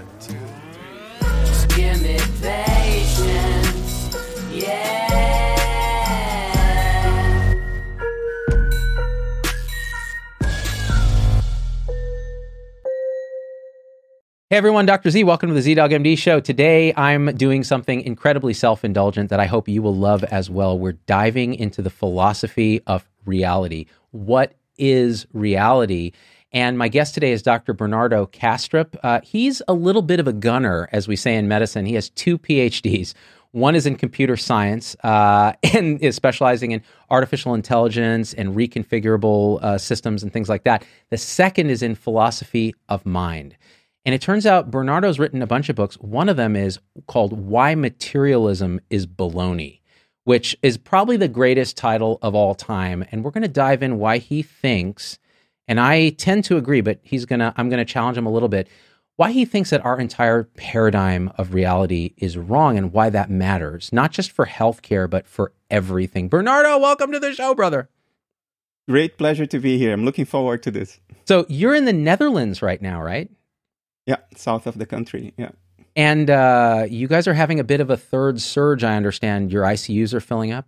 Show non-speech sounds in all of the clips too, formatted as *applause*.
One, two, three. Just give me patience. Yeah. Hey everyone, Dr. Z, welcome to the ZDoggMD show. Today I'm doing something incredibly self indulgent that I hope you will love as well. We're diving into the philosophy of reality. What is reality? And my guest today is Dr. Bernardo Kastrup. Uh, he's a little bit of a gunner, as we say in medicine. He has two PhDs. One is in computer science uh, *laughs* and is specializing in artificial intelligence and reconfigurable uh, systems and things like that. The second is in philosophy of mind. And it turns out Bernardo's written a bunch of books. One of them is called Why Materialism is Baloney, which is probably the greatest title of all time. And we're going to dive in why he thinks, and I tend to agree, but he's to, I'm going to challenge him a little bit, why he thinks that our entire paradigm of reality is wrong and why that matters, not just for healthcare, but for everything. Bernardo, welcome to the show, brother. Great pleasure to be here. I'm looking forward to this. So you're in the Netherlands right now, right? Yeah, south of the country. Yeah. And uh, you guys are having a bit of a third surge, I understand. Your ICUs are filling up?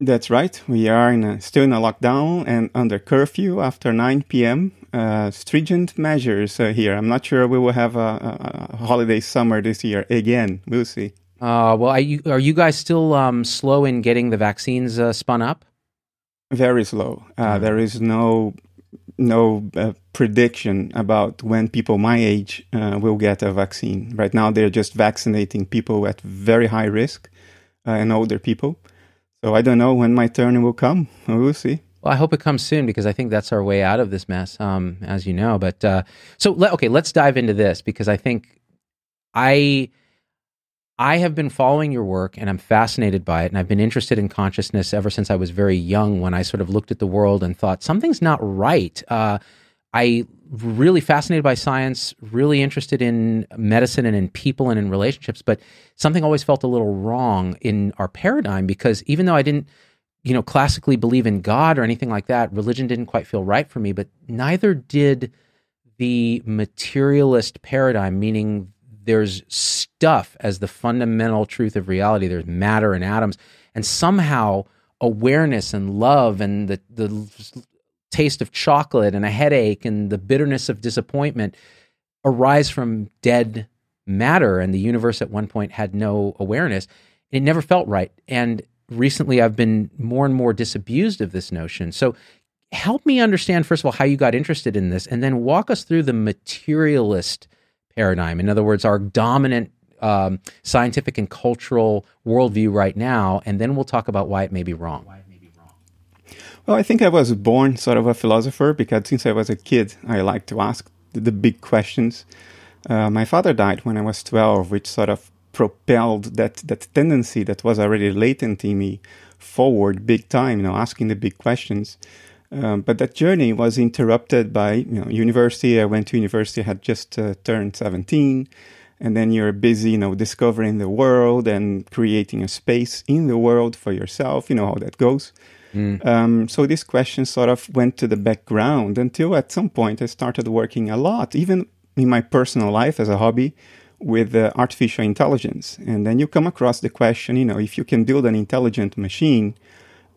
That's right. We are in a, still in a lockdown and under curfew after 9 p.m. Uh, stringent measures uh, here. I'm not sure we will have a, a, a, holiday summer this year again. We'll see. Uh, well, are you, are you guys still um, slow in getting the vaccines uh, spun up? Very slow. Mm-hmm. There is no no uh, prediction about when people my age uh, will get a vaccine. Right now, they're just vaccinating people at very high risk uh, and older people. So I don't know when my turn will come. We'll see. Well, I hope it comes soon because I think that's our way out of this mess, um, as you know. But uh, so, okay, let's dive into this because I think I I have been following your work and I'm fascinated by it. And I've been interested in consciousness ever since I was very young when I sort of looked at the world and thought something's not right. Uh, I really fascinated by science, really interested in medicine and in people and in relationships, but something always felt a little wrong in our paradigm because even though I didn't, you know, classically believe in God or anything like that, religion didn't quite feel right for me, but neither did the materialist paradigm, meaning there's stuff as the fundamental truth of reality. There's matter and atoms, and somehow awareness and love and the the taste of chocolate and a headache and the bitterness of disappointment arise from dead matter. And the universe at one point had no awareness. It never felt right. And recently, I've been more and more disabused of this notion. So help me understand first of all how you got interested in this and then walk us through the materialist paradigm. In other words, our dominant um, scientific and cultural worldview right now, and then we'll talk about why it may be wrong. Well, I think I was born sort of a philosopher because since I was a kid, I liked to ask the, big questions. Uh, my father died when I was 12, which sort of propelled that, that tendency that was already latent in me forward big time, you know, asking the big questions. Um, but that journey was interrupted by you know university. I went to university, I had just uh, turned 17, and then you're busy, you know, discovering the world and creating a space in the world for yourself. You know how that goes. Mm. Um, so this question sort of went to the background until at some point I started working a lot, even in my personal life as a hobby, with uh, artificial intelligence. And then you come across the question, you know, if you can build an intelligent machine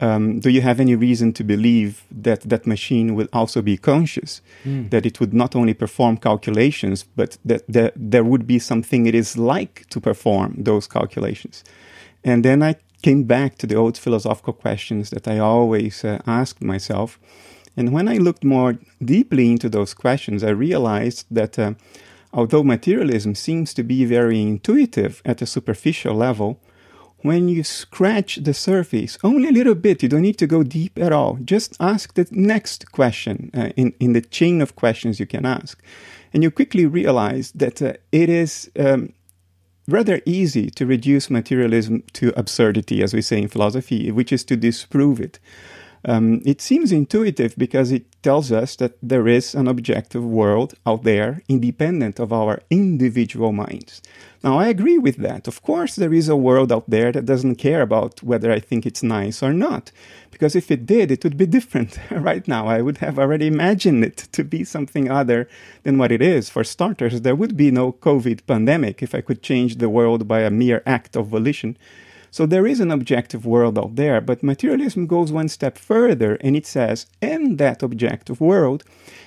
um, do you have any reason to believe that that machine will also be conscious? Mm. That it would not only perform calculations, but that, that there would be something it is like to perform those calculations? And then I came back to the old philosophical questions that I always uh, asked myself. And when I looked more deeply into those questions, I realized that uh, although materialism seems to be very intuitive at a superficial level, when you scratch the surface only a little bit, you don't need to go deep at all. Just ask the next question uh, in, in the chain of questions you can ask. And you quickly realize that uh, it is um, rather easy to reduce materialism to absurdity, as we say in philosophy, which is to disprove it. Um, it seems intuitive because it tells us that there is an objective world out there independent of our individual minds. Now, I agree with that. Of course, there is a world out there that doesn't care about whether I think it's nice or not. Because if it did, it would be different *laughs* right now. I would have already imagined it to be something other than what it is. For starters, there would be no COVID pandemic if I could change the world by a mere act of volition. So there is an objective world out there, but materialism goes one step further and it says, and that objective world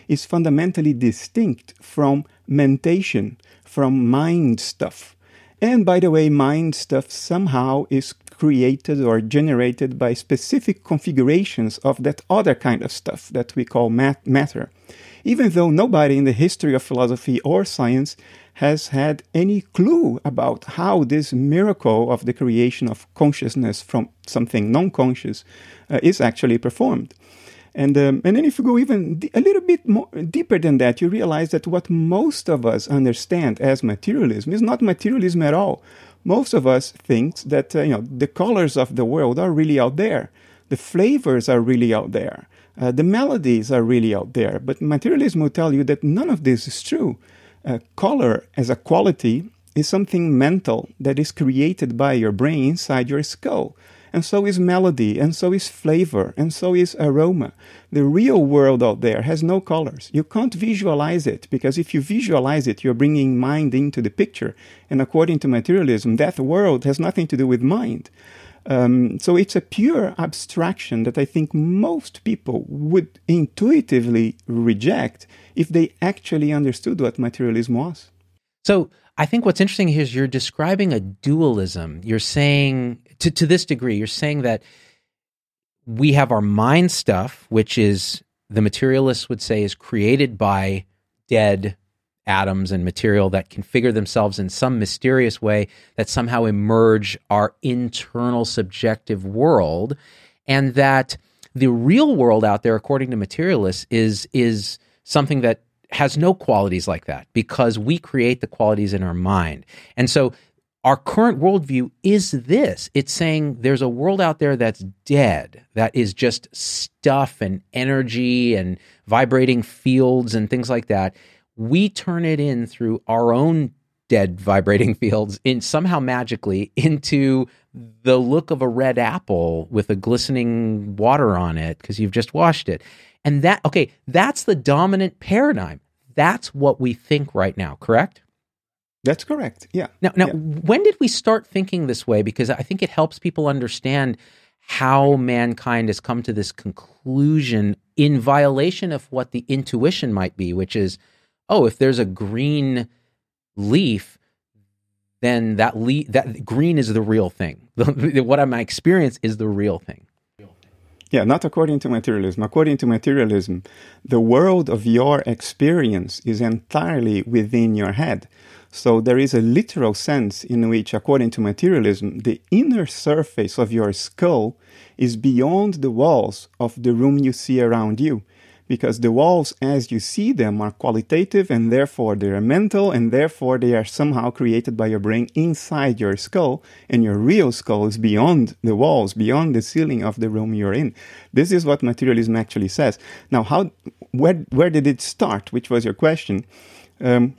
is fundamentally distinct from mentation, from mind stuff. And by the way, mind stuff somehow is created or generated by specific configurations of that other kind of stuff that we call mat- matter. Even though nobody in the history of philosophy or science has had any clue about how this miracle of the creation of consciousness from something non conscious uh, is actually performed. And, um, and then if you go even a little bit more deeper than that, you realize that what most of us understand as materialism is not materialism at all. Most of us think that uh, you know the colors of the world are really out there, the flavors are really out there, uh, the melodies are really out there. But materialism will tell you that none of this is true uh, color as a quality is something mental that is created by your brain inside your skull. And so is melody, and so is flavor, and so is aroma. The real world out there has no colors. You can't visualize it because if you visualize it, you're bringing mind into the picture. And according to materialism, that world has nothing to do with mind. Um, so it's a pure abstraction that I think most people would intuitively reject if they actually understood what materialism was. So I think what's interesting here is you're describing a dualism. You're saying, to, to this degree, you're saying that we have our mind stuff, which is the materialists would say is created by dead atoms and material that configure themselves in some mysterious way that somehow emerge our internal subjective world and that the real world out there according to materialists is is something that has no qualities like that because we create the qualities in our mind. And so our current worldview is this it's saying there's a world out there that's dead that is just stuff and energy and vibrating fields and things like that we turn it in through our own dead *laughs* vibrating fields in somehow magically into the look of a red apple with a glistening water on it because you've just washed it. And that okay, that's the dominant paradigm. That's what we think right now, correct? That's correct. Yeah. Now now yeah. when did we start thinking this way because I think it helps people understand how mankind has come to this conclusion in violation of what the intuition might be, which is oh, if there's a green leaf, then that le- that green is the real thing. *laughs* what my experience is the real thing. Yeah, not according to materialism. According to materialism, the world of your experience is entirely within your head. So there is a literal sense in which, according to materialism, the inner surface of your skull is beyond the walls of the room you see around you. Because the walls as you see them are qualitative and therefore they are mental and therefore they are somehow created by your brain inside your skull and your real skull is beyond the walls beyond the ceiling of the room you're in. This is what materialism actually says. Now how where where did it start which was your question? Um,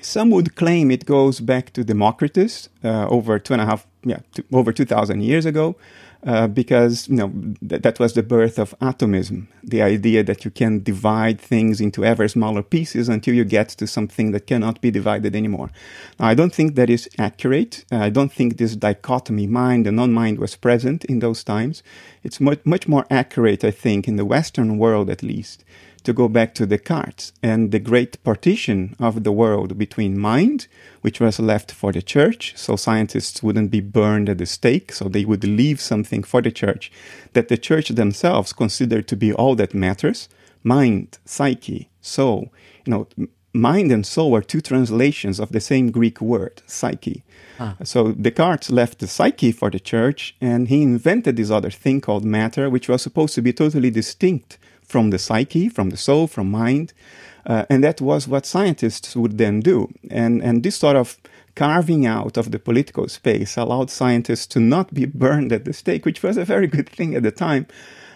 some would claim it goes back to Democritus uh, over two and a half, yeah, over two thousand years ago, uh, because you know th- that was the birth of atomism, the idea that you can divide things into ever smaller pieces until you get to something that cannot be divided anymore. Now, I don't think that is accurate. Uh, I don't think this dichotomy, mind and non-mind, was present in those times. It's much much more accurate, I think, in the Western world at least to go back to Descartes and the great partition of the world between mind, which was left for the church, so scientists wouldn't be burned at the stake, so they would leave something for the church that the church themselves considered to be all that matters mind, psyche, soul. You know, mind and soul are two translations of the same Greek word, psyche. Ah. So Descartes left the psyche for the church and he invented this other thing called matter, which was supposed to be totally distinct from the psyche, from the soul, from mind. Uh, and that was what scientists would then do. And, and this sort of carving out of the political space allowed scientists to not be burned at the stake, which was a very good thing at the time.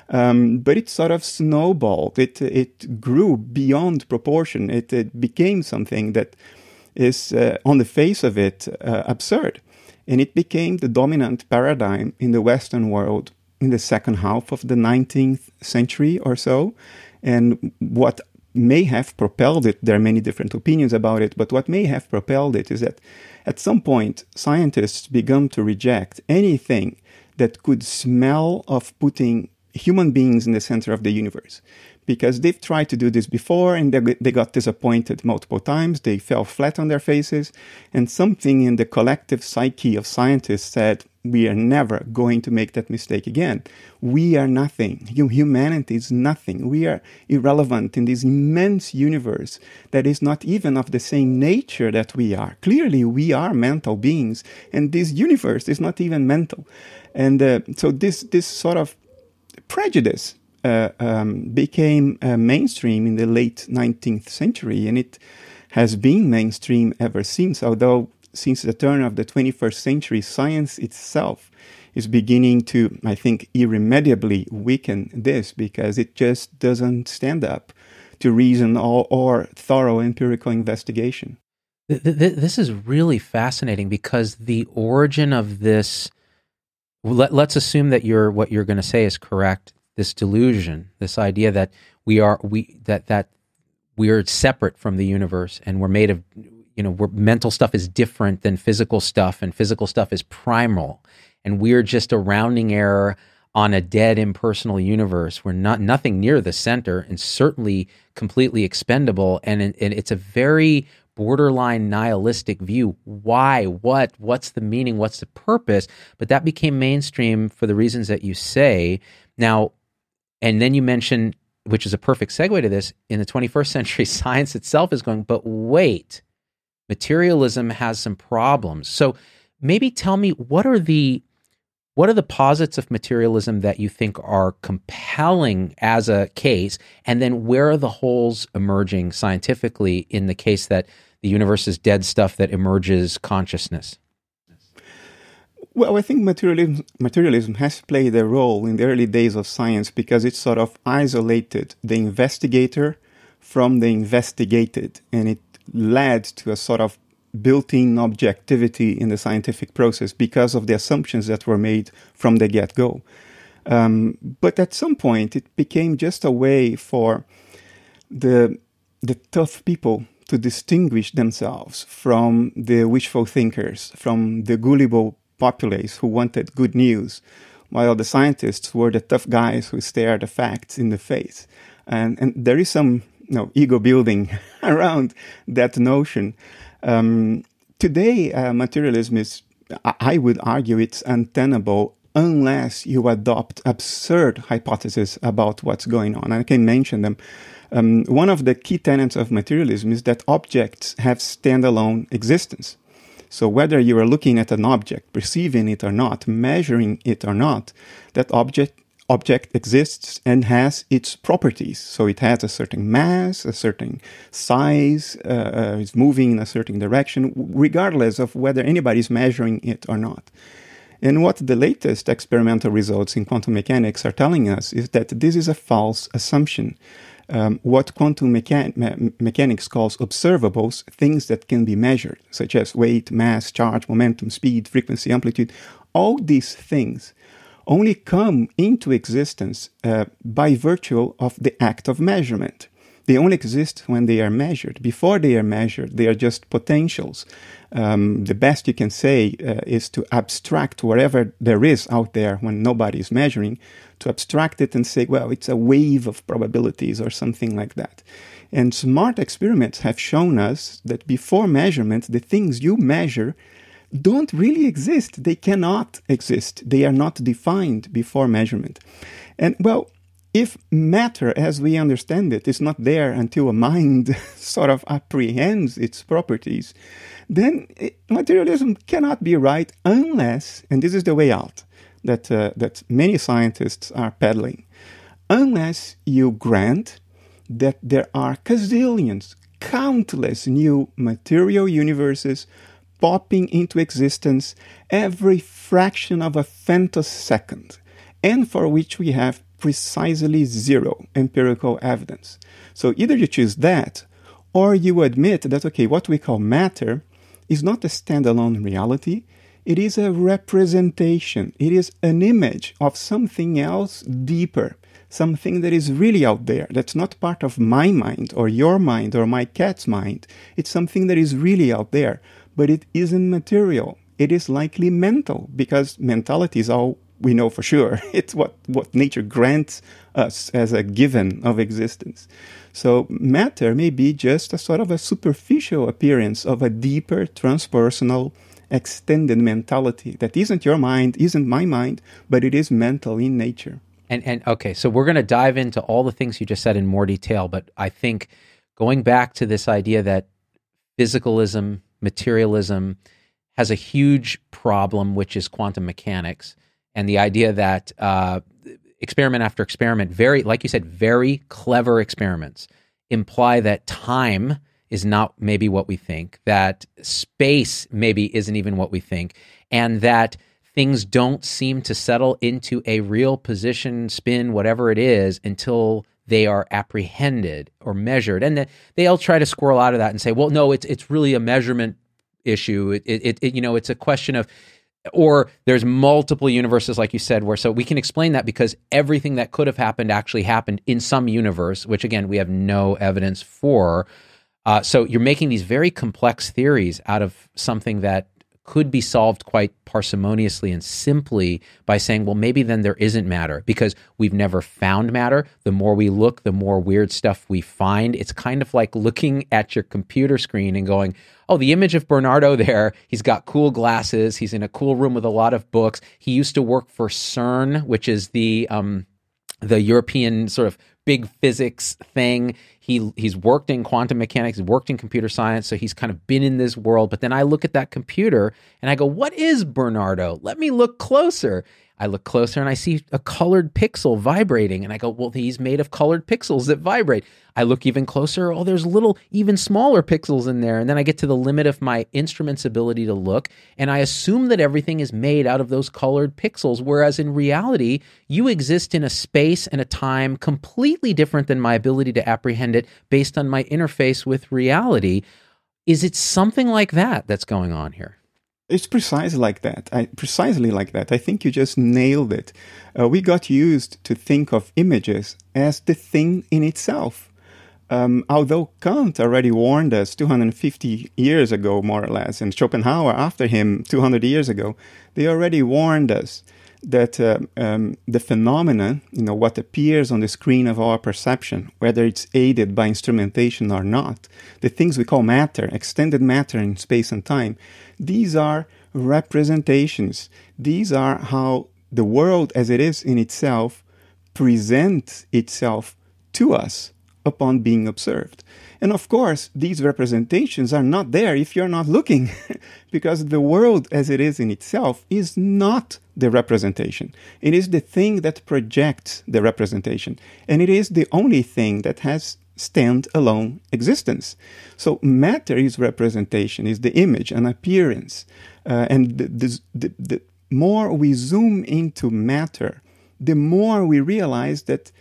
Um, but it sort of snowballed. It it grew beyond proportion. It, it became something that is, uh, on the face of it, uh, absurd, and it became the dominant paradigm in the Western world in the second half of the 19th century or so. And what may have propelled it, there are many different opinions about it, but what may have propelled it is that at some point scientists began to reject anything that could smell of putting human beings in the center of the universe because they've tried to do this before and they, they got disappointed multiple times. They fell flat on their faces. And something in the collective psyche of scientists said, we are never going to make that mistake again. We are nothing. Humanity is nothing. We are irrelevant in this immense universe that is not even of the same nature that we are. Clearly, we are mental beings, and this universe is not even mental. And uh, so, this, this sort of prejudice uh, um, became uh, mainstream in the late 19th century, and it has been mainstream ever since. Although since the turn of the 21st century, science itself is beginning to, I think, irremediably weaken this because it just doesn't stand up to reason or, or thorough empirical investigation. This is really fascinating because the origin of this. Let, us assume that you're what you're going to say is correct this delusion, this idea that we are we that that we are separate from the universe and we're made of you know mental stuff is different than physical stuff and physical stuff is primal. And we're just a rounding error on a dead impersonal universe. We're not nothing near the center and certainly completely expendable. And, and it's a very borderline nihilistic view. Why? What? What's the meaning? What's the purpose? But that became mainstream for the reasons that you say. Now and then you mention, which is a perfect segue to this, in the 21st century, *laughs* science itself is going, but wait, materialism has some problems. So maybe tell me what are the what are the posits of materialism that you think are compelling as a case and then where are the holes emerging scientifically in the case that the universe is dead stuff that emerges consciousness well, I think materialism, materialism has played a role in the early days of science because it sort of isolated the investigator from the investigated, and it led to a sort of built in objectivity in the scientific process because of the assumptions that were made from the get go. Um, but at some point, it became just a way for the, the tough people to distinguish themselves from the wishful thinkers, from the gullible populace who wanted good news, while the scientists were the tough guys who stared the facts in the face. And, and there is some know, ego building *laughs* around that notion. Um, today, uh, materialism is, I would argue, it's untenable unless you adopt absurd hypotheses about what's going on. I can mention them. Um, one of the key tenets of materialism is that objects have standalone existence. So whether you are looking at an object, perceiving it or not, measuring it or not, that object object exists and has its properties. So it has a certain mass, a certain size, uh, uh, it's moving in a certain direction, regardless of whether anybody is measuring it or not. And what the latest experimental results in quantum mechanics are telling us is that this is a false assumption um, what quantum mechan- me- mechanics calls observables, things that can be measured, such as weight, mass, charge, momentum, speed, frequency, amplitude. All these things only come into existence uh, by virtue of the act of measurement. They only exist when they are measured. Before they are measured, they are just potentials. Um, the best you can say uh, is to abstract whatever there is out there when nobody is measuring, to abstract it and say, well, it's a wave of probabilities or something like that. And smart experiments have shown us that before measurement, the things you measure don't really exist. They cannot exist. They are not defined before measurement. And well, if matter as we understand it is not there until a mind *laughs* sort of apprehends its properties, then it, materialism cannot be right unless, and this is the way out that, uh, that many scientists are peddling, unless you grant that there are gazillions, countless new material universes popping into existence every fraction of a femtosecond and for which we have precisely zero empirical evidence. So either you choose that, or you admit that, okay, what we call matter is not a standalone reality, it is a representation, it is an image of something else deeper, something that is really out there, that's not part of my mind or your mind or my cat's mind. It's something that is really out there, but it isn't material. It is likely mental because mentality is all we know for sure. *laughs* It's what, what nature grants us as a given of existence. So matter may be just a sort of a superficial appearance of a deeper transpersonal extended mentality that isn't your mind, isn't my mind, but it is mental in nature. And and okay, so we're going to dive into all the things you just said in more detail, but I think going back to this idea that physicalism, materialism has a huge problem, which is quantum mechanics, and the idea that uh, experiment after experiment, very like you said, very clever experiments imply that time is not maybe what we think, that space maybe isn't even what we think, and that things don't seem to settle into a real position, spin, whatever it is, until they are apprehended or measured. And they'll try to squirrel out of that and say, well, no, it's it's really a measurement issue. It, it, it you know, it's a question of or there's multiple universes like you said where so we can explain that because everything that could have happened actually happened in some universe which again we have no evidence for uh, so you're making these very complex theories out of something that could be solved quite parsimoniously and simply by saying, well, maybe then there isn't matter because we've never found matter. The more we look, the more weird stuff we find. It's kind of like looking at your computer screen and going, oh, the image of Bernardo there, he's got cool glasses. He's in a cool room with a lot of books. He used to work for CERN, which is the, um, the European sort of big physics thing. He he's worked in quantum mechanics, worked in computer science, so he's kind of been in this world. But then I look at that computer and I go, "What is Bernardo? Let me look closer." I look closer and I see a colored pixel vibrating. And I go, well, he's made of colored pixels that vibrate. I look even closer. Oh, there's little, even smaller pixels in there. And then I get to the limit of my instrument's ability to look. And I assume that everything is made out of those colored pixels. Whereas in reality, you exist in a space and a time completely different than my ability to apprehend it based on my interface with reality. Is it something like that that's going on here? It's precisely like that. I, precisely like that. I think you just nailed it. Uh, we got used to think of images as the thing in itself. Um, although Kant already warned us 250 years ago, more or less, and Schopenhauer after him 200 years ago, they already warned us that uh, um, the phenomenon, you know, what appears on the screen of our perception, whether it's aided by instrumentation or not, the things we call matter, extended matter in space and time, these are representations. These are how the world as it is in itself presents itself to us upon being observed. And of course, these representations are not there if you're not looking, *laughs* because the world as it is in itself is not the representation. It is the thing that projects the representation. And it is the only thing that has stand-alone existence. So matter is representation, is the image, an appearance. Uh, and the, the, the, the more we zoom into matter, the more we realize that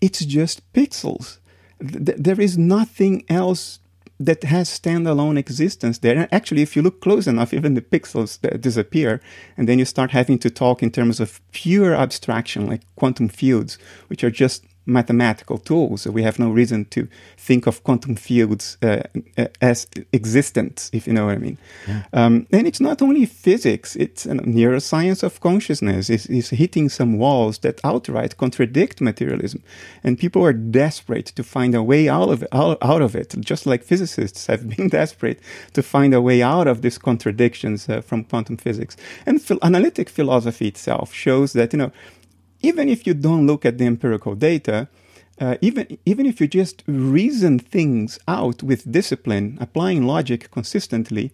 it's just pixels. Th- there is nothing else that has standalone existence there. And actually, if you look close enough, even the pixels disappear, and then you start having to talk in terms of pure abstraction, like quantum fields, which are just mathematical tools. So we have no reason to think of quantum fields uh, uh, as existent, if you know what I mean. Yeah. Um, and it's not only physics, it's a neuroscience of consciousness. It's, it's, hitting some walls that outright contradict materialism. And people are desperate to find a way out of, out, out of it, just like physicists have *laughs* been desperate to find a way out of these contradictions uh, from quantum physics. And ph- analytic philosophy itself shows that, you know, even if you don't look at the empirical data, uh, even even if you just reason things out with discipline, applying logic consistently,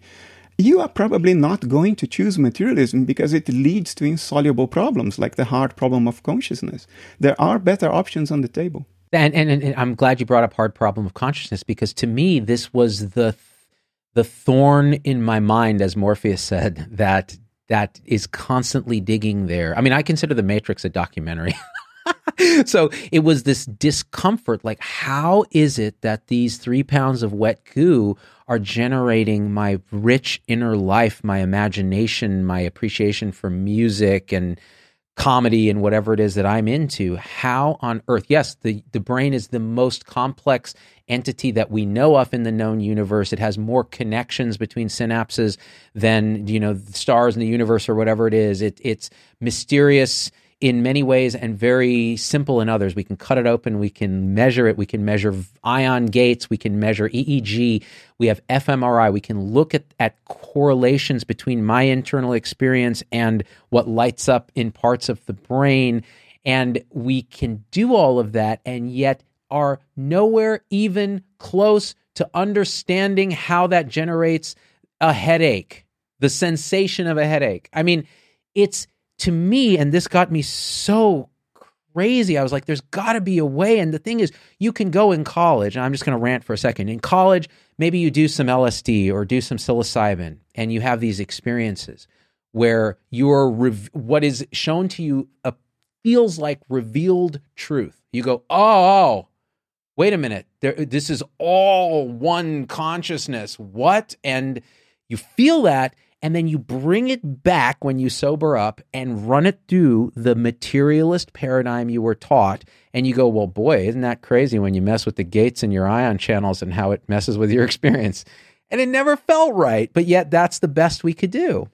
you are probably not going to choose materialism because it leads to insoluble problems like the hard problem of consciousness. There are better options on the table. And, and, and I'm glad you brought up hard problem of consciousness because to me this was the the thorn in my mind, as Morpheus said, that that is constantly digging there. I mean, I consider The Matrix a documentary. *laughs* so it was this discomfort like how is it that these three pounds of wet goo are generating my rich inner life my imagination my appreciation for music and comedy and whatever it is that i'm into how on earth yes the, the brain is the most complex entity that we know of in the known universe. It has more connections between synapses than you know stars in the universe or whatever it is. It, it's mysterious in many ways and very simple in others. We can cut it open, we can measure it, we can measure ion gates, we can measure EEG, we have fMRI, we can look at, at correlations between my internal experience and what lights up in parts of the brain. And we can do all of that and yet are nowhere even close to understanding how that generates a headache, the sensation of a headache. I mean, it's to me, and this got me so crazy. I was like, there's got to be a way. And the thing is, you can go in college, and I'm just going to rant for a second. In college, maybe you do some LSD or do some psilocybin, and you have these experiences where you're rev- what is shown to you a, feels like revealed truth. You go, oh, wait a minute, there, this is all one consciousness. What? And you feel that, and then you bring it back when you sober up and run it through the materialist paradigm you were taught. And you go well boy isn't that crazy when you mess with the gates in your ion channels and how it messes with your *laughs* experience? And it never felt right but yet that's the best we could do.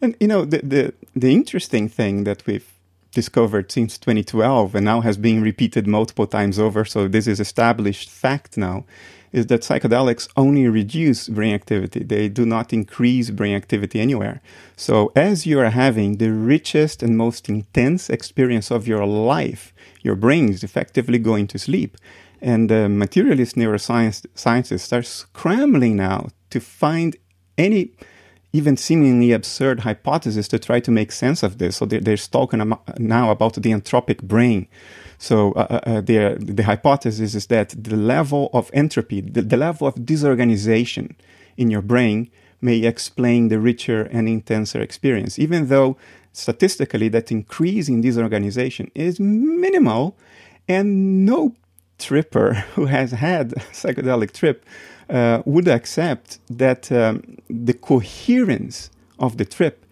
And you know the the, the interesting thing that we've discovered since 2012 and now has been repeated multiple times over so this is established fact now is that psychedelics only reduce brain activity. They do not increase brain activity anywhere. So, as you are having the richest and most intense experience of your life, your brain is effectively going to sleep. And the materialist neuroscience scientists are scrambling now to find any even seemingly absurd hypothesis to try to make sense of this. So they're, they're talking now about the entropic brain. So uh, uh, uh the, the hypothesis is that the level of entropy, the, the level of disorganization in your brain may explain the richer and intenser experience, even though statistically that increase in disorganization is minimal and no tripper *laughs* who has had a psychedelic trip uh, would accept that um, the coherence of the trip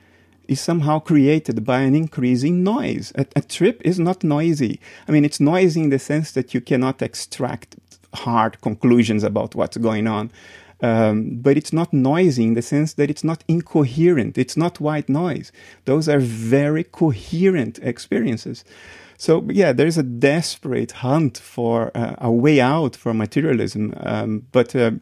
is somehow created by an increase in noise. A, a, trip is not noisy. I mean, it's noisy in the sense that you cannot extract hard conclusions about what's going on. Um, but it's not noisy in the sense that it's not incoherent. It's not white noise. Those are very coherent experiences. So yeah, there's a desperate hunt for uh, a way out for materialism. Um, but uh,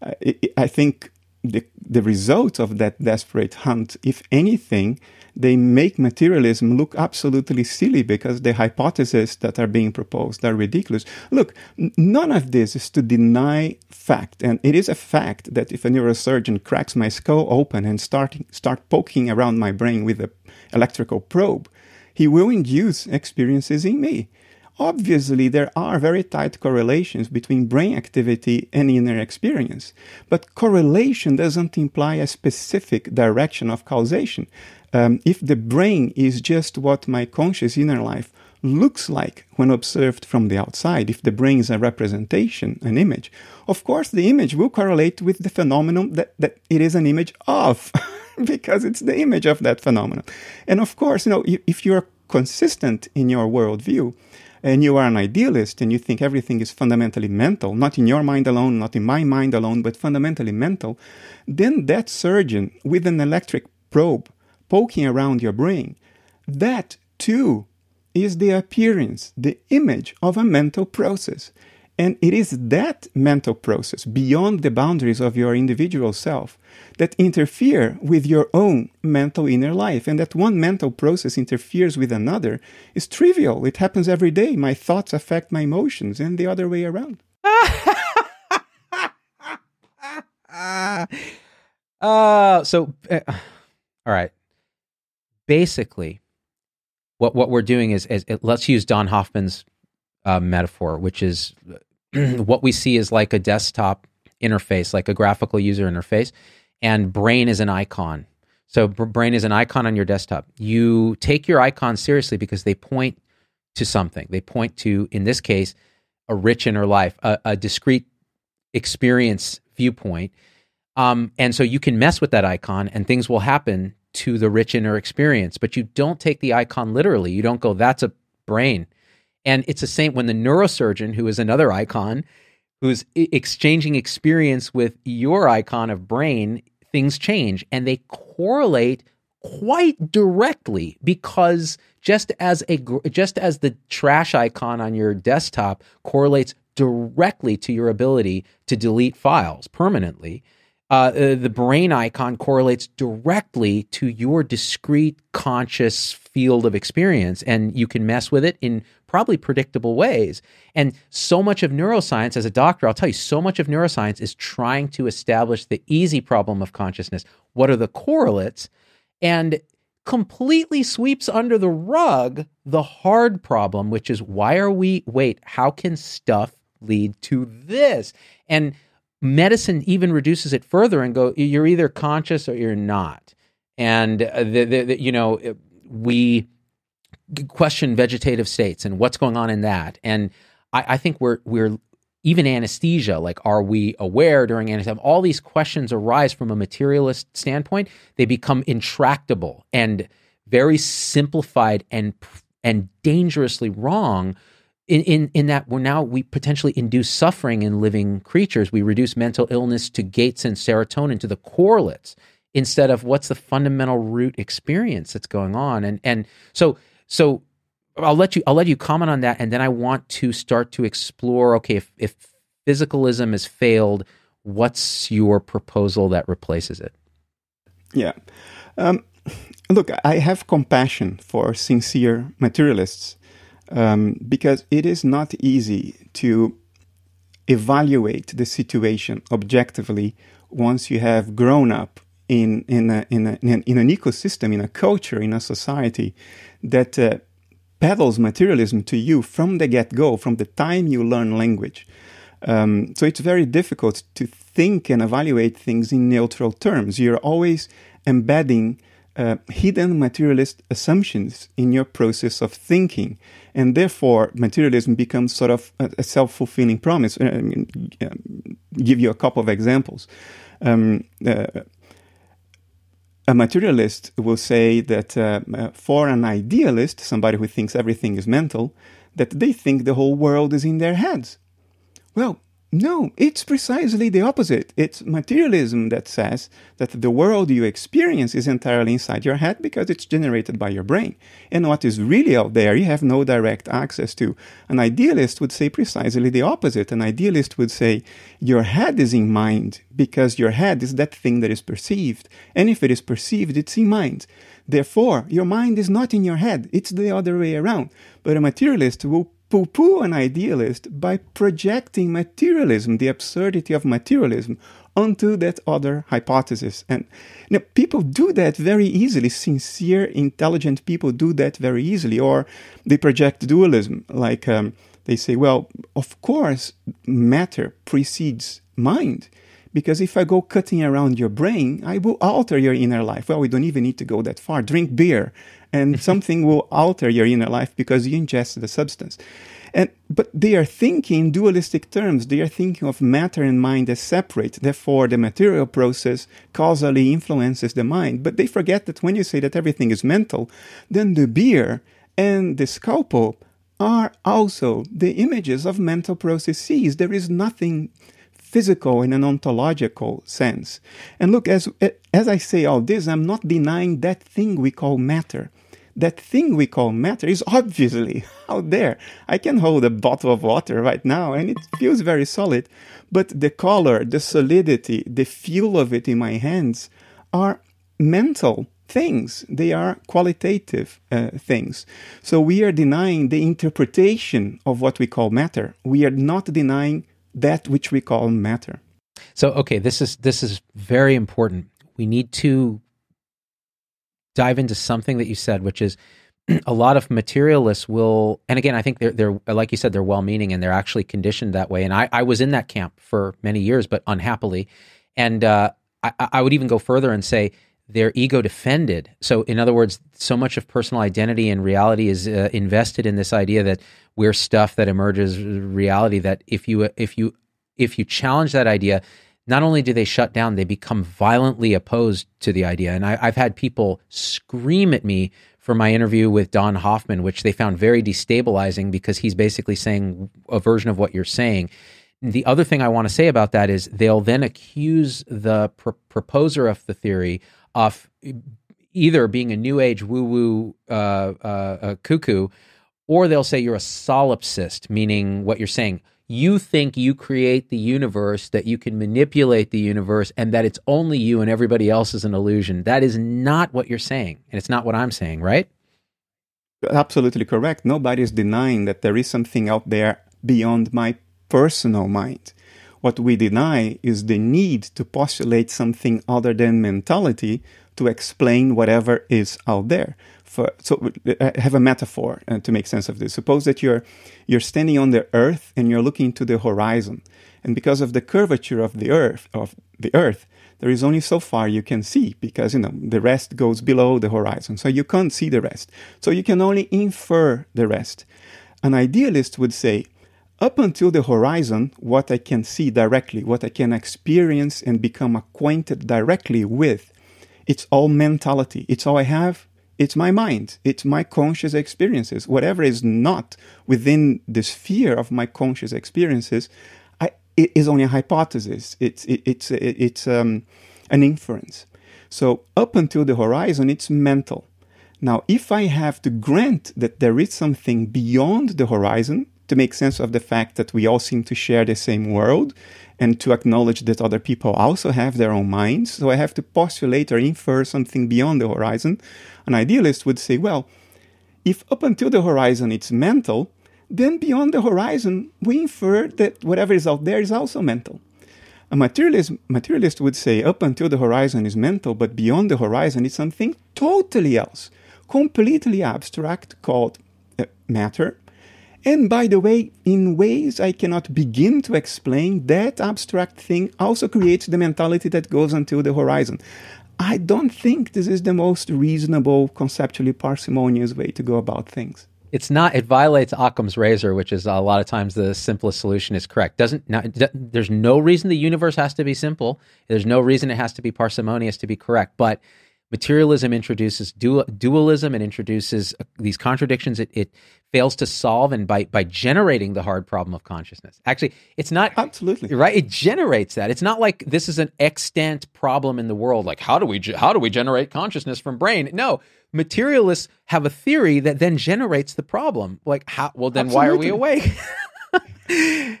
I, I think the, the result of that desperate hunt, if anything, they make materialism look absolutely silly because the hypotheses that are being proposed are ridiculous. Look, none of this is to deny fact, and it is a fact that if a neurosurgeon cracks my skull open and start start poking around my brain with an electrical probe, he will induce experiences in me. Obviously, there are very tight correlations between brain activity and inner experience, but correlation doesn't imply a specific direction of causation. Um, if the brain is just what my conscious inner life looks like when observed from the outside, if the brain is a representation, an image, of course the image will correlate with the phenomenon that, that it is an image of, *laughs* because it's the image of that phenomenon. And of course, you know, if, you're consistent in your worldview, and you are an idealist and you think everything is fundamentally mental, not in your mind alone, not in my mind alone, but fundamentally mental, then that surgeon with an electric probe poking around your brain, that too is the appearance, the image of a mental process. And it is that mental process beyond the boundaries of your individual self that interfere with your own mental inner life. And that one mental process interferes with another is trivial. It happens every day. My thoughts affect my emotions and the other way around. *laughs* uh, so, uh, all right. Basically, what, what we're doing is, is let's use Don Hoffman's uh, metaphor, which is *clears throat* what we see is like a desktop interface, like a graphical user interface, and brain is an icon. So brain is an icon on your desktop. You take your icons seriously because they point to something. They point to, in this case, a rich inner life, a, a discrete experience viewpoint. Um, and so you can mess with that icon and things will happen to the rich inner experience, but you don't take the icon literally. You don't go, that's a brain. And it's the same when the neurosurgeon, who is another icon, who's exchanging experience with your icon of brain, things change. And they correlate quite directly because just as a just as the trash icon on your desktop correlates directly to your ability to delete files permanently uh, uh, the brain icon correlates directly to your discrete conscious field of experience. And you can mess with it in probably predictable ways. And so much of neuroscience as a doctor i'll tell you so much of neuroscience is trying to establish the easy problem of consciousness. What are the correlates? And completely sweeps under the rug the hard problem which is why are we wait how can stuff lead to this? And medicine even reduces it further and go you're either conscious or you're not. And uh, the, the, the, you know we question vegetative states and what's going on in that and I, I, think we're we're even anesthesia like are we aware during anesthesia all these questions arise from a materialist standpoint they become intractable and very simplified and and dangerously wrong in, in, in that we're now we potentially induce suffering in living creatures. We reduce mental illness to gates and serotonin to the correlates instead of what's the fundamental root experience that's going on. And and so so I'll let you I'll let you comment on that, and then I want to start to explore. Okay, if if physicalism has failed, what's your proposal that replaces it? Yeah. Um, look, I have compassion for sincere materialists um, because it is not easy to evaluate the situation objectively once you have grown up in in a, in, a, in, an, in an ecosystem, in a culture, in a society that uh, peddles materialism to you from the get go, from the time you learn language. Um, so it's very difficult to think and evaluate things in neutral terms. You're always embedding uh, hidden materialist assumptions in your process of thinking. And therefore, materialism becomes sort of a, a self fulfilling promise. Uh, I mean, um, give you a couple of examples. Um, uh, a materialist will say that uh, uh, for an idealist, somebody who thinks everything is mental, that they think the whole world is in their heads. Well, no, it's precisely the opposite. It's materialism that says that the world you experience is entirely inside your head because it's generated by your brain. And what is really out there, you have no direct access to. An idealist would say precisely the opposite. An idealist would say your head is in mind because your head is that thing that is perceived. And if it is perceived, it's in mind. Therefore, your mind is not in your head, it's the other way around. But a materialist will poo poo an idealist by projecting materialism, the absurdity of materialism, onto that other hypothesis. And you know, people do that very easily. Sincere, intelligent people do that very easily. Or they project dualism, like um, they say, well, of course, matter precedes mind. Because if I go cutting around your brain, I will alter your inner life. Well, we don't even need to go that far. Drink beer and *laughs* something will alter your inner life because you ingest the substance. And, but they are thinking dualistic terms. They are thinking of matter and mind as separate. Therefore, the material process causally influences the mind. But they forget that when you say that everything is mental, then the beer and the scalpel are also the images of mental processes. There is nothing physical in an ontological sense. And look, as, as I say all this, I'm not denying that thing we call matter. That thing we call matter is obviously *laughs* out there. I can hold a bottle of water right now and it feels very solid, but the color, the solidity, the feel of it in my hands are mental things. They are qualitative uh, things. So we are denying the interpretation of what we call matter. We are not denying that which we call matter. So okay, this is this is very important. We need to dive into something that you said, which is *clears throat* a lot of materialists will, and again, I think they're they're like you said, they're well meaning and they're actually conditioned that way. And I I was in that camp for many years, but unhappily, and uh, I I would even go further and say their ego defended. So, in other words, so much of personal identity and reality is uh, invested in this idea that we're stuff that emerges reality. That if you if you if you challenge that idea, not only do they shut down, they become violently opposed to the idea. And I, have had people scream at me for my interview with Don Hoffman, which they found very destabilizing because he's basically saying a version of what you're saying. The other thing I want to say about that is they'll then accuse the pr- proposer of the theory of either being a new age woo woo uh, uh, cuckoo, or they'll say you're a solipsist, meaning what you're saying. You think you create the universe, that you can manipulate the universe, and that it's only you and everybody else is an illusion. That is not what you're saying. And it's not what I'm saying, right? Absolutely correct. Nobody is denying that there is something out there beyond my personal mind. What we deny is the need to postulate something other than mentality to explain whatever is out there. For, so I have a metaphor uh, to make sense of this. Suppose that you're you're standing on the earth and you're looking to the horizon, and because of the curvature of the earth of the earth, there is only so far you can see because you know the rest goes below the horizon, so you can't see the rest. So you can only infer the rest. An idealist would say, up until the horizon, what I can see directly, what I can experience and become acquainted directly with, it's all mentality. It's all I have. It's my mind. It's my conscious experiences. Whatever is not within the sphere of my conscious experiences, I, it is only a hypothesis. It's it, it's it, it's um, an inference. So up until the horizon, it's mental. Now, if I have to grant that there is something beyond the horizon, to make sense of the fact that we all seem to share the same world and to acknowledge that other people also have their own minds. So I have to postulate or infer something beyond the horizon. An idealist would say, well, if up until the horizon it's mental, then beyond the horizon we infer that whatever is out there is also mental. A materialist, materialist would say up until the horizon is mental, but beyond the horizon is something totally else, completely abstract called uh, matter and by the way, in ways I cannot begin to explain, that abstract thing also creates the mentality that goes until the horizon. I don't think this is the most reasonable, conceptually parsimonious way to go about things. It's not. It violates Occam's razor, which is a lot of times the simplest solution is correct. Doesn't now, there's no reason the universe has to be simple. There's no reason it has to be parsimonious to be correct. But materialism introduces dual, dualism and introduces uh, these contradictions it, it fails to solve and by by generating the hard problem of consciousness. Actually it's not absolutely. Right? It generates that. It's not like this is an extant problem in the world. Like how do we how do we generate consciousness from brain? No. Materialists have a theory that then generates the problem. Like how well then absolutely. why are we awake? *laughs*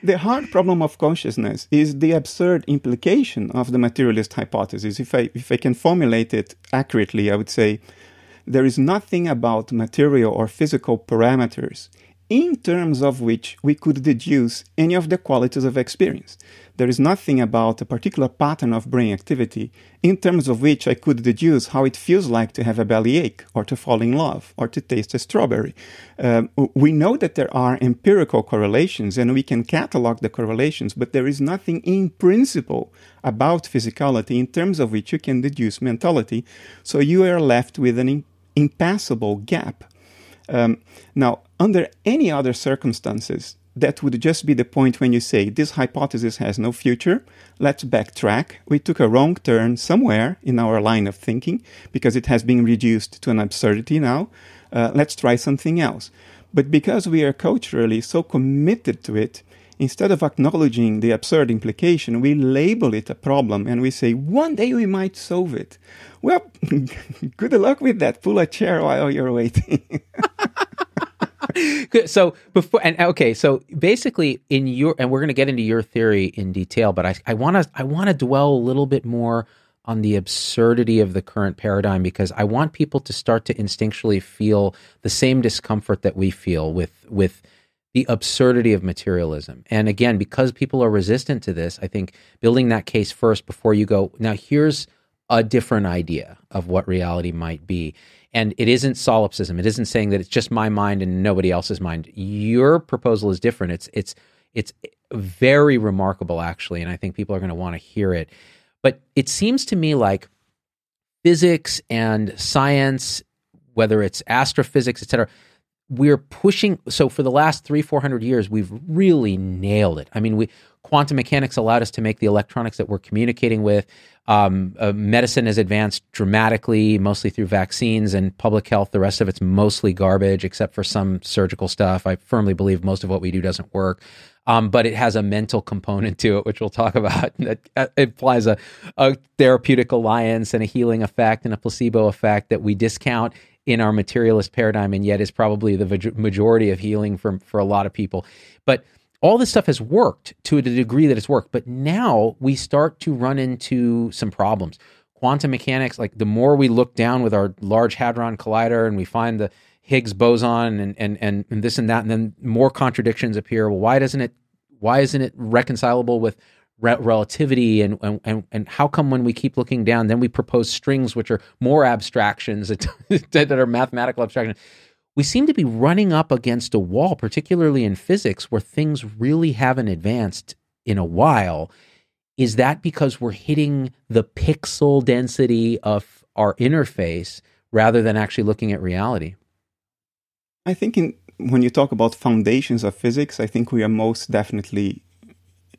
The hard problem of consciousness is the absurd implication of the materialist hypothesis. If I, if I can formulate it accurately, I would say there is nothing about material or physical parameters in terms of which we could deduce any of the qualities of experience there is nothing about a particular pattern of brain activity in terms of which I could deduce how it feels like to have a bellyache or to fall in love or to taste a strawberry. Um, we know that there are empirical correlations and we can catalog the correlations, but there is nothing in principle about physicality in terms of which you can deduce mentality. So you are left with an impassable gap. Um, now, under any other circumstances, that would just be the point when you say this hypothesis has no future. Let's backtrack. We took a wrong turn somewhere in our line of thinking because it has been reduced to an absurdity now. Uh, let's try something else. But because we are culturally so committed to it, instead of acknowledging the absurd implication, we label it a problem and we say, one day we might solve it. Well, *laughs* good luck with that. Pull a chair while you're waiting. *laughs* so before and okay, so basically in your and we're going to get into your theory in detail, but I I want to I want to dwell a little bit more on the absurdity of the current paradigm because I want people to start to instinctually feel the same discomfort that we feel with with the absurdity of materialism. And again, because people are resistant to this, I think building that case first before you go, now here's a different idea of what reality might be and it isn't solipsism. It isn't saying that it's just my mind and nobody else's mind. Your proposal is different. It's it's it's very remarkable actually, and I think people are going to want to hear it. But it seems to me like physics and science, whether it's astrophysics, et cetera, we're pushing. So for the last three, four hundred years, we've really nailed it. I mean, we quantum mechanics allowed us to make the electronics that we're communicating with. Um, uh, medicine has advanced dramatically, mostly through vaccines and public health. The rest of it's mostly garbage, except for some surgical stuff. I firmly believe most of what we do doesn't work. Um, but it has a mental component to it, which we'll talk about. *laughs* That uh, implies a, a therapeutic alliance and a healing effect and a placebo effect that we discount in our materialist paradigm, and yet is probably the majority of healing for for a lot of people. But all this stuff has worked to the degree that it's worked, but now we start to run into some problems. Quantum mechanics, like the more we look down with our Large Hadron Collider and we find the Higgs boson and, and, and, and this and that, and then more contradictions appear. Well, why doesn't it, why isn't it reconcilable with re- relativity and, and, and how come when we keep looking down, then we propose strings, which are more abstractions *laughs* that are mathematical abstractions we seem to be running up against a wall, particularly in physics, where things really haven't advanced in a while. Is that because we're hitting the pixel density of our interface rather than actually looking at reality? I think in, when you talk about foundations of physics, I think we are most definitely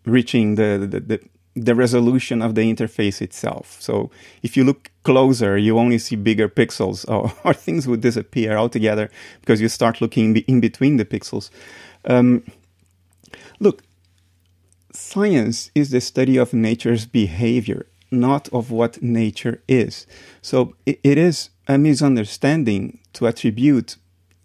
reaching the, the, the, the resolution of the interface itself. So if you look closer, you only see bigger pixels, *laughs* or, or things would disappear altogether because you start looking in between the pixels. Um, look, science is the study of nature's behavior, not of what nature is. So it, it is a misunderstanding to attribute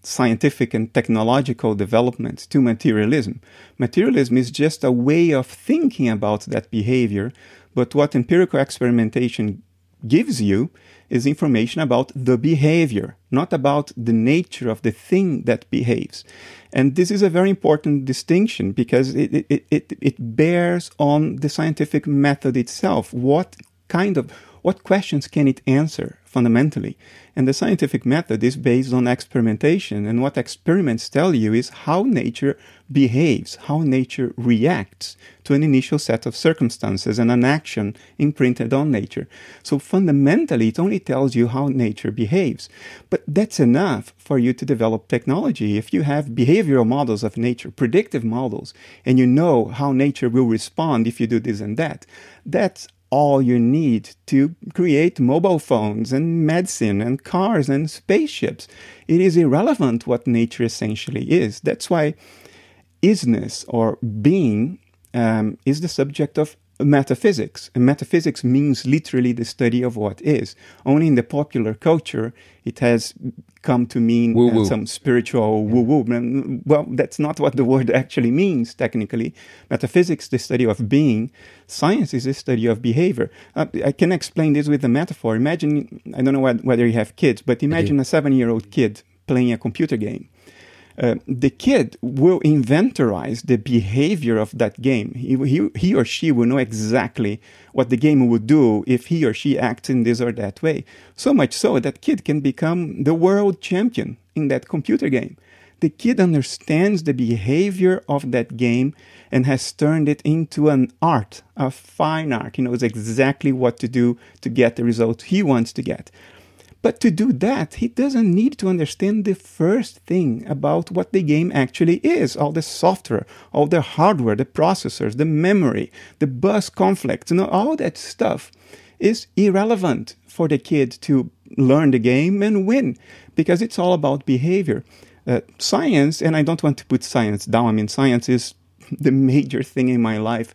scientific and technological development to materialism. Materialism is just a way of thinking about that behavior, but what empirical experimentation gives you is information about the behavior, not about the nature of the thing that behaves. And this is a very important distinction because it, it, it, it bears on the scientific method itself. What kind of what questions can it answer fundamentally? And the scientific method is based on experimentation. And what experiments tell you is how nature behaves, how nature reacts to an initial set of circumstances and an action imprinted on nature. So fundamentally, it only tells you how nature behaves. But that's enough for you to develop technology. If you have behavioral models of nature, predictive models, and you know how nature will respond if you do this and that, that's all you need to create mobile phones and medicine and cars and spaceships. It is irrelevant what nature essentially is. That's why isness or being um, is the subject of metaphysics. And metaphysics means literally the study of what is. Only in the popular culture, it has come to mean uh, some spiritual woo woo. Well, that's not what the word actually means, technically. Metaphysics, the study of being, science is the study of behavior. Uh, I can explain this with a metaphor. Imagine, I don't know whether you have kids, but imagine a seven year old kid playing a computer game. Uh, the kid will inventorize the behavior of that game. He, he, he or she will know exactly what the game would do if he or she acts in this or that way. So much so that kid can become the world champion in that computer game. The kid understands the behavior of that game and has turned it into an art, a fine art. He knows exactly what to do to get the result he wants to get. But to do that, he doesn't need to understand the first thing about what the game actually is all the software, all the hardware, the processors, the memory, the bus conflicts, you know, all that stuff is irrelevant for the kid to learn the game and win because it's all about behavior. Uh, science, and I don't want to put science down, I mean, science is *laughs* the major thing in my life.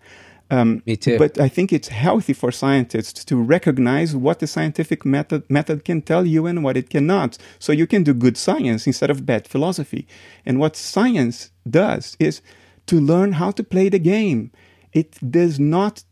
Um, Me too. But I think it's healthy for scientists to recognize what the scientific method method can tell you and what it cannot. So you can do good science instead of bad philosophy. And what science does is to learn how to play the game. It does not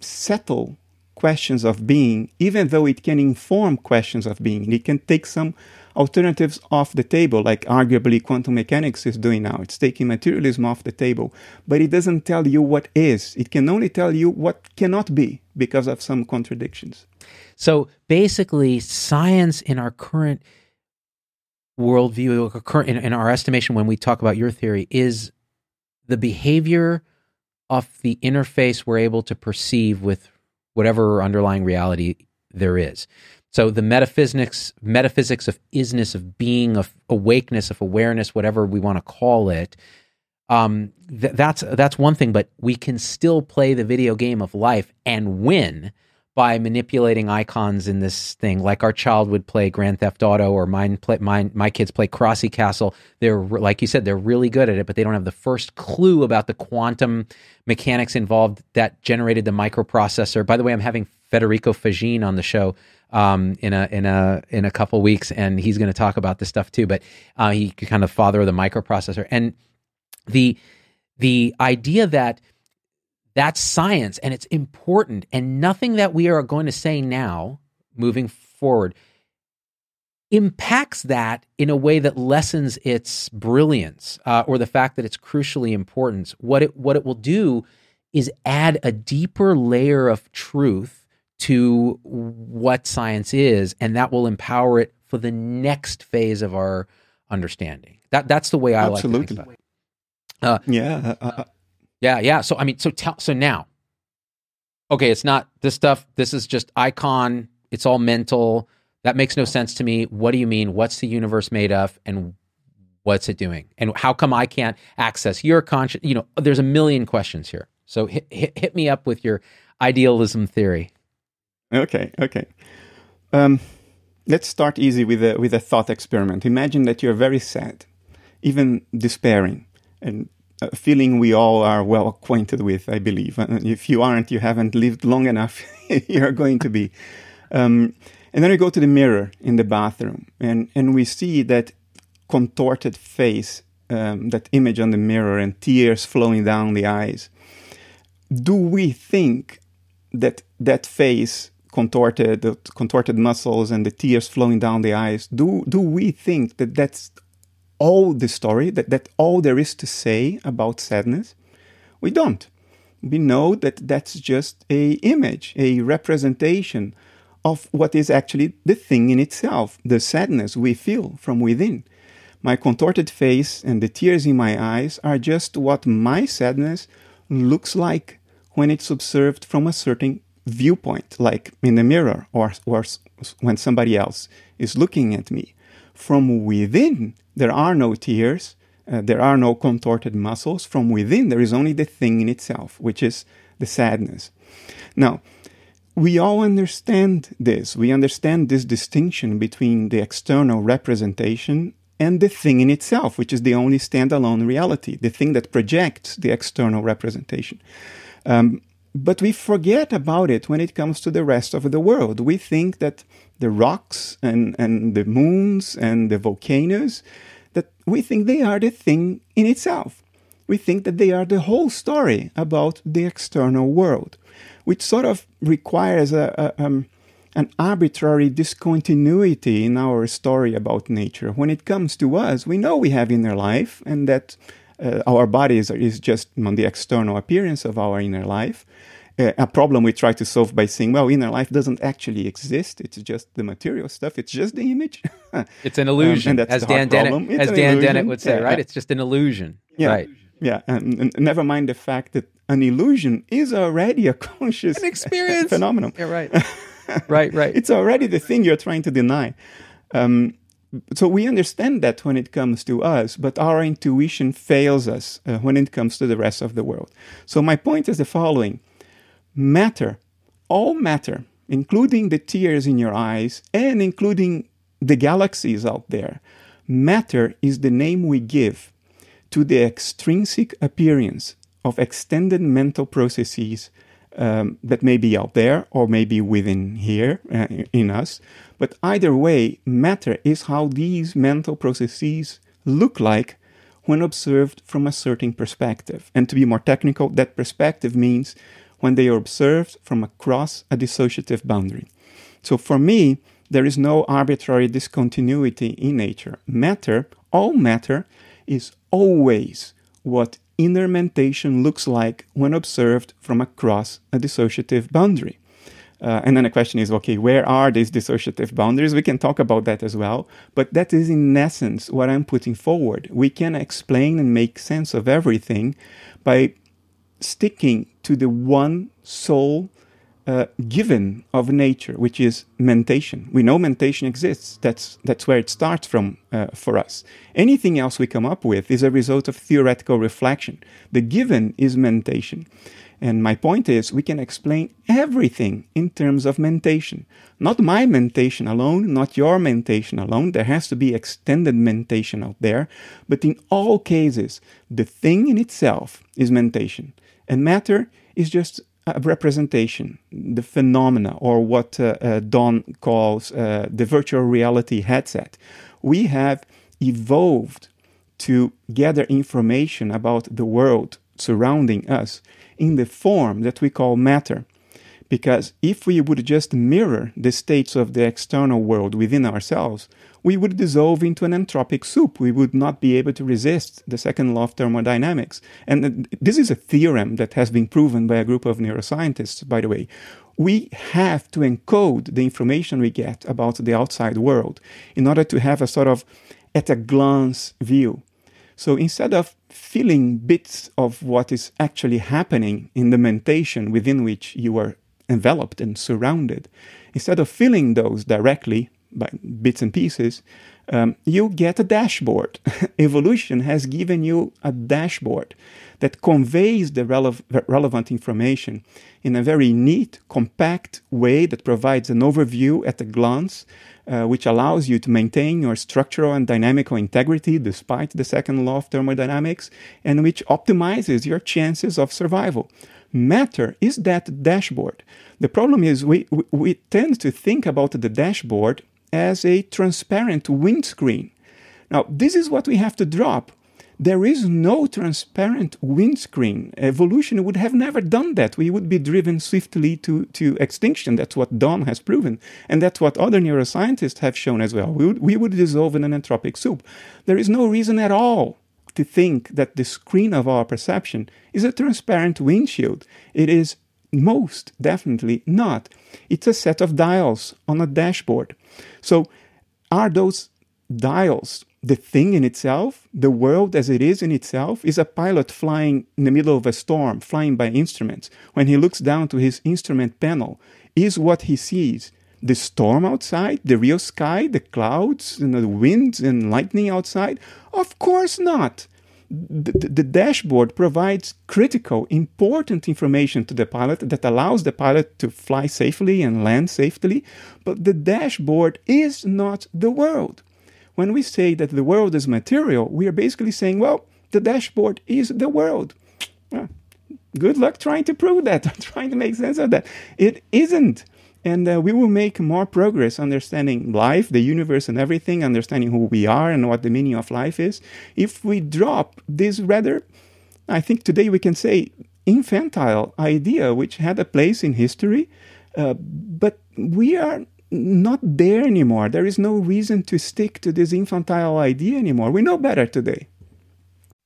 settle questions of being, even though it can inform questions of being. It can take some alternatives off the table, like arguably quantum mechanics is doing now. It's taking materialism off the table, but it doesn't tell you what is. It can only tell you what cannot be because of some contradictions. So basically, science in our current worldview, in, in our estimation, when we talk about your theory, is the behavior of the interface we're able to perceive with whatever underlying reality there is. So the metaphysics metaphysics of isness, of being, of awakeness, of awareness, whatever we want to call it, um, th- that's that's one thing. But we can still play the video game of life and win by manipulating icons in this thing, like our child would play Grand Theft Auto, or mine play mine my kids play Crossy Castle. They're like you said, they're really good at it, but they don't have the first clue about the quantum mechanics involved that generated the microprocessor. By the way, I'm having Federico Faggin on the show um, in a in a in a couple weeks, and he's going to talk about this stuff too. But uh, he kind of father of the microprocessor and the the idea that that's science and it's important. And nothing that we are going to say now, moving forward, impacts that in a way that lessens its brilliance uh, or the fact that it's crucially important. What it what it will do is add a deeper layer of truth to what science is, and that will empower it for the next phase of our understanding. That that's the way I Absolutely. like to think about it. Uh, yeah. Uh, uh, yeah, yeah. So I mean, so tell so now. Okay, it's not this stuff. This is just icon. It's all mental. That makes no sense to me. What do you mean? What's the universe made of, and what's it doing? And how come I can't access your conscious? You know, there's a million questions here. So hit, hit, hit me up with your idealism theory. Okay, okay. Um, let's start easy with a with a thought experiment. Imagine that you're very sad, even despairing, and a feeling we all are well acquainted with, I believe. And if you aren't, you haven't lived long enough. *laughs* you're going to be. Um, and then we go to the mirror in the bathroom, and and we see that contorted face, um, that image on the mirror, and tears flowing down the eyes. Do we think that that face contorted, the contorted muscles and the tears flowing down the eyes, do, do we think that that's all the story, that that's all there is to say about sadness? We don't. We know that that's just a image, a representation of what is actually the thing in itself, the sadness we feel from within. My contorted face and the tears in my eyes are just what my sadness looks like when it's observed from a certain viewpoint, like in the mirror or, or when somebody else is looking at me. From within, there are no tears, uh, there are no contorted muscles. From within, there is only the thing in itself, which is the sadness. Now, we all understand this. We understand this distinction between the external representation and the thing in itself, which is the only standalone reality, the thing that projects the external representation. Um, but we forget about it when it comes to the rest of the world. We think that the rocks and, and the moons and the volcanoes, that we think they are the thing in itself. We think that they are the whole story about the external world, which sort of requires a, a um, an arbitrary discontinuity in our story about nature. When it comes to us, we know we have inner life and that uh, our bodies is, is just on the external appearance of our inner life. Uh, a problem we try to solve by saying, well, inner life doesn't actually exist. It's just the material stuff. It's just the image. *laughs* it's an illusion, um, as Dan Dennett, as Dan Dennett would say, yeah. right? It's just an illusion. Yeah. Right. Yeah, and, and, never mind the fact that an illusion is already a *laughs* conscious An experience. phenomenon. Yeah, right. *laughs* right, right. It's already the thing you're trying to deny. Um, so we understand that when it comes to us, but our intuition fails us uh, when it comes to the rest of the world. So my point is the following: matter, all matter, including the tears in your eyes and including the galaxies out there, matter is the name we give to the extrinsic appearance of extended mental processes um, that may be out there or maybe within here uh, in us. But either way, matter is how these mental processes look like when observed from a certain perspective. And to be more technical, that perspective means when they are observed from across a dissociative boundary. So for me, there is no arbitrary discontinuity in nature. Matter, all matter, is always what inner mentation looks like when observed from across a dissociative boundary. Uh, and then the question is okay, where are these dissociative boundaries? We can talk about that as well. But that is, in essence, what I'm putting forward. We can explain and make sense of everything by sticking to the one sole uh, given of nature, which is mentation. We know mentation exists. That's that's where it starts from uh, for us. Anything else we come up with is a result of theoretical reflection. The given is mentation. And my point is, we can explain everything in terms of mentation. Not my mentation alone, not your mentation alone. There has to be extended mentation out there. But in all cases, the thing in itself is mentation. And matter is just representation, the phenomena, or what uh, uh, Don calls uh, the virtual reality headset. We have evolved to gather information about the world surrounding us in the form that we call matter. Because if we would just mirror the states of the external world within ourselves, we would dissolve into an entropic soup. We would not be able to resist the second law of thermodynamics. And this is a theorem that has been proven by a group of neuroscientists, by the way. We have to encode the information we get about the outside world in order to have a sort of at a glance view. So instead of feeling bits of what is actually happening in the mentation within which you are enveloped and surrounded, instead of filling those directly by bits and pieces, um, you get a dashboard. *laughs* Evolution has given you a dashboard that conveys the rele- relevant information in a very neat, compact way that provides an overview at a glance uh, which allows you to maintain your structural and dynamical integrity despite the second law of thermodynamics, and which optimizes your chances of survival. Matter is that dashboard. The problem is we, we, we tend to think about the dashboard as a transparent windscreen. Now, this is what we have to drop there is no transparent windscreen. Evolution would have never done that. We would be driven swiftly to, to extinction. That's what Don has proven. And that's what other neuroscientists have shown as well. We would, we would dissolve in an entropic soup. There is no reason at all to think that the screen of our perception is a transparent windshield. It is most definitely not. It's a set of dials on a dashboard. So, are those dials the thing in itself, the world as it is in itself, is a pilot flying in the middle of a storm, flying by instruments. When he looks down to his instrument panel, is what he sees the storm outside, the real sky, the clouds, and the winds and lightning outside? Of course not. The, the, the, dashboard provides critical, important information to the pilot that allows the pilot to fly safely and land safely, but the dashboard is not the world. When we say that the world is material, we are basically saying, well, the dashboard is the world. Well, good luck trying to prove that, *laughs* trying to make sense of that. It isn't. And uh, we will make more progress understanding life, the universe, and everything, understanding who we are and what the meaning of life is, if we drop this rather, I think today we can say, infantile idea which had a place in history. Uh, but we are not there anymore. There is no reason to stick to this infantile idea anymore. We know better today.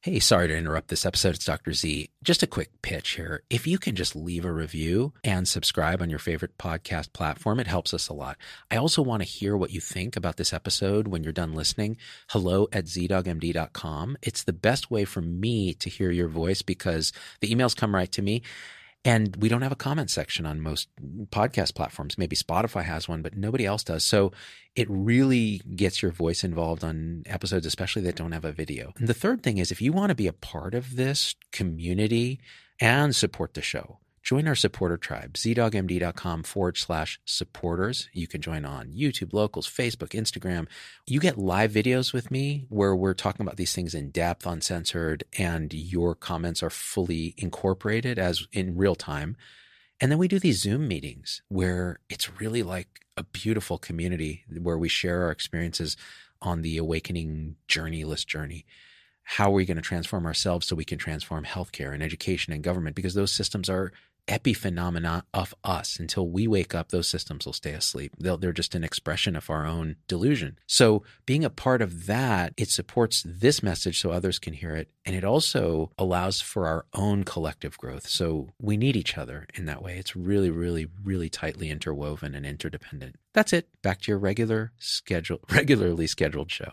Hey, sorry to interrupt this episode. It's Dr. Z. Just a quick pitch here. If you can just leave a review and subscribe on your favorite podcast platform, it helps us a lot. I also want to hear what you think about this episode when you're done listening. Hello at zdoggmd.com. It's the best way for me to hear your voice because the emails come right to me. And we don't have a comment section on most podcast platforms. Maybe Spotify has one, but nobody else does. So it really gets your voice involved on episodes, especially that don't have a video. And the third thing is if you want to be a part of this community and support the show, join our supporter tribe, zdoggmd.com forward slash supporters. You can join on YouTube, locals, Facebook, Instagram. You get live videos with me where we're talking about these things in depth, uncensored, and your comments are fully incorporated as in real time. And then we do these Zoom meetings where it's really like a beautiful community where we share our experiences on the awakening journeyless journey how are we going to transform ourselves so we can transform healthcare and education and government because those systems are epiphenomena of us. Until we wake up, those systems will stay asleep. they they're just an expression of our own delusion. So being a part of that, it supports this message so others can hear it. And it also allows for our own collective growth. So we need each other in that way. It's really, really, really tightly interwoven and interdependent. That's it. Back to your regular schedule, *laughs* regularly scheduled show.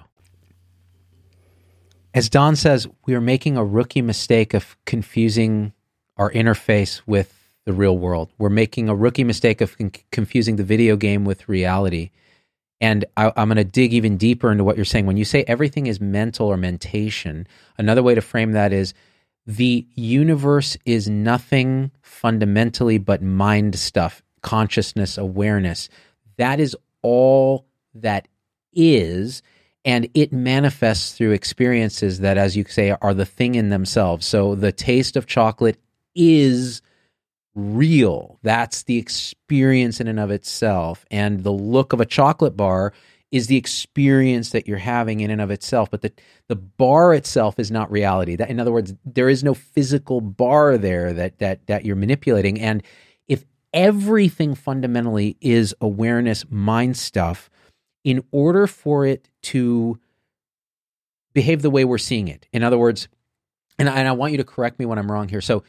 As Don says, we are making a rookie mistake of confusing our interface with the real world. We're making a rookie mistake of con- confusing the video game with reality. And I, am going to dig even deeper into what you're saying. When you say everything is mental or mentation, another way to frame that is the universe is nothing fundamentally but mind stuff, consciousness, awareness. That is all that is. And it manifests through experiences that, as you say, are the thing in themselves. So the taste of chocolate is real. That's the experience in and of itself. And the look of a chocolate bar is the experience that you're having in and of itself. But the, the bar itself is not reality. That, in other words, there is no physical bar there that, that, that you're manipulating. And if everything fundamentally is awareness mind stuff, in order for it to behave the way we're seeing it, in other words, and I, and I want you to correct me when I'm wrong here. So,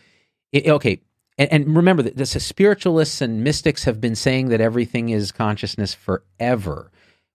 it, okay, and, and remember that the spiritualists and mystics have been saying that everything is consciousness forever.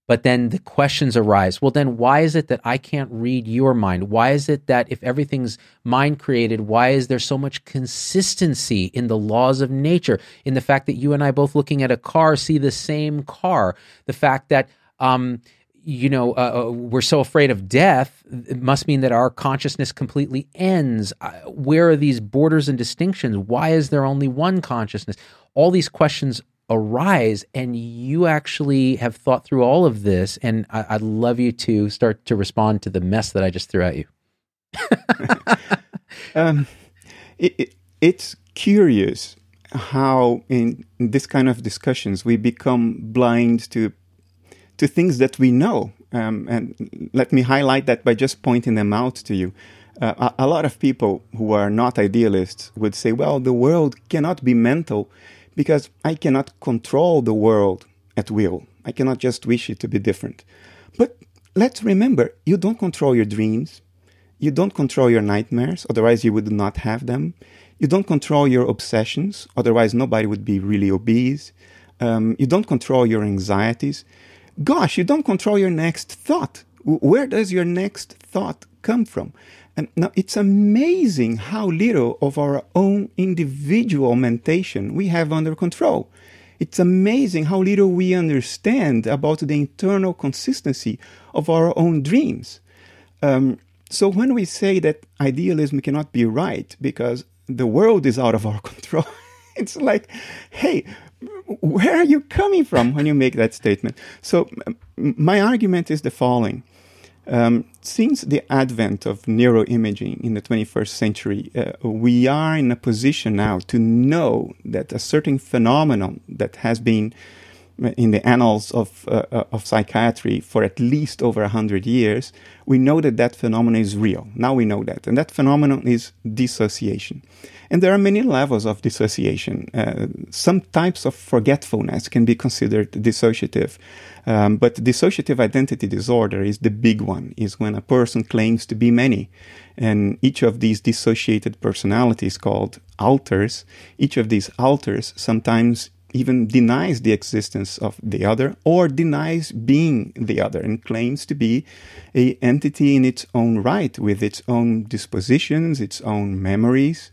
But then the questions arise. Well, then why is it that I can't read your mind? Why is it that if everything's mind created, why is there so much consistency in the laws of nature? In the fact that you and I both looking at a car see the same car, the fact that um, you know, uh, uh, we're so afraid of death, it must mean that our consciousness completely ends. Uh, where are these borders and distinctions? Why is there only one consciousness? All these questions arise, and you actually have thought through all of this. And I, would love you to start to respond to the mess that I just threw at you. *laughs* um, it, it, it's curious how, in, in this kind of discussions, we become blind to to things that we know. Um, and let me highlight that by just pointing them out to you. Uh, a, a, lot of people who are not idealists would say, well, the world cannot be mental because I cannot control the world at will. I cannot just wish it to be different. But let's remember, you don't control your dreams. You don't control your nightmares, otherwise, you would not have them. You don't control your obsessions, otherwise, nobody would be really obese. Um, you don't control your anxieties gosh, you don't control your next thought. Where does your next thought come from? And now it's amazing how little of our own individual mentation we have under control. It's amazing how little we understand about the internal consistency of our own dreams. Um, so when we say that idealism cannot be right because the world is out of our *laughs* control, it's like, hey, where are you coming from when you make that statement? So, my argument is the following. Um, since the advent of neuroimaging in the 21st century, uh, we are in a position now to know that a certain phenomenon that has been in the annals of, uh, uh of psychiatry for at least over 100 years, we know that that phenomenon is real. Now we know that. And that phenomenon is dissociation. And there are many levels of dissociation. Uh, some types of forgetfulness can be considered dissociative. Um, but dissociative identity disorder is the big one, is when a person claims to be many. And each of these dissociated personalities called alters, each of these alters sometimes even denies the existence of the other or denies being the other and claims to be a entity in its own right with its own dispositions, its own memories,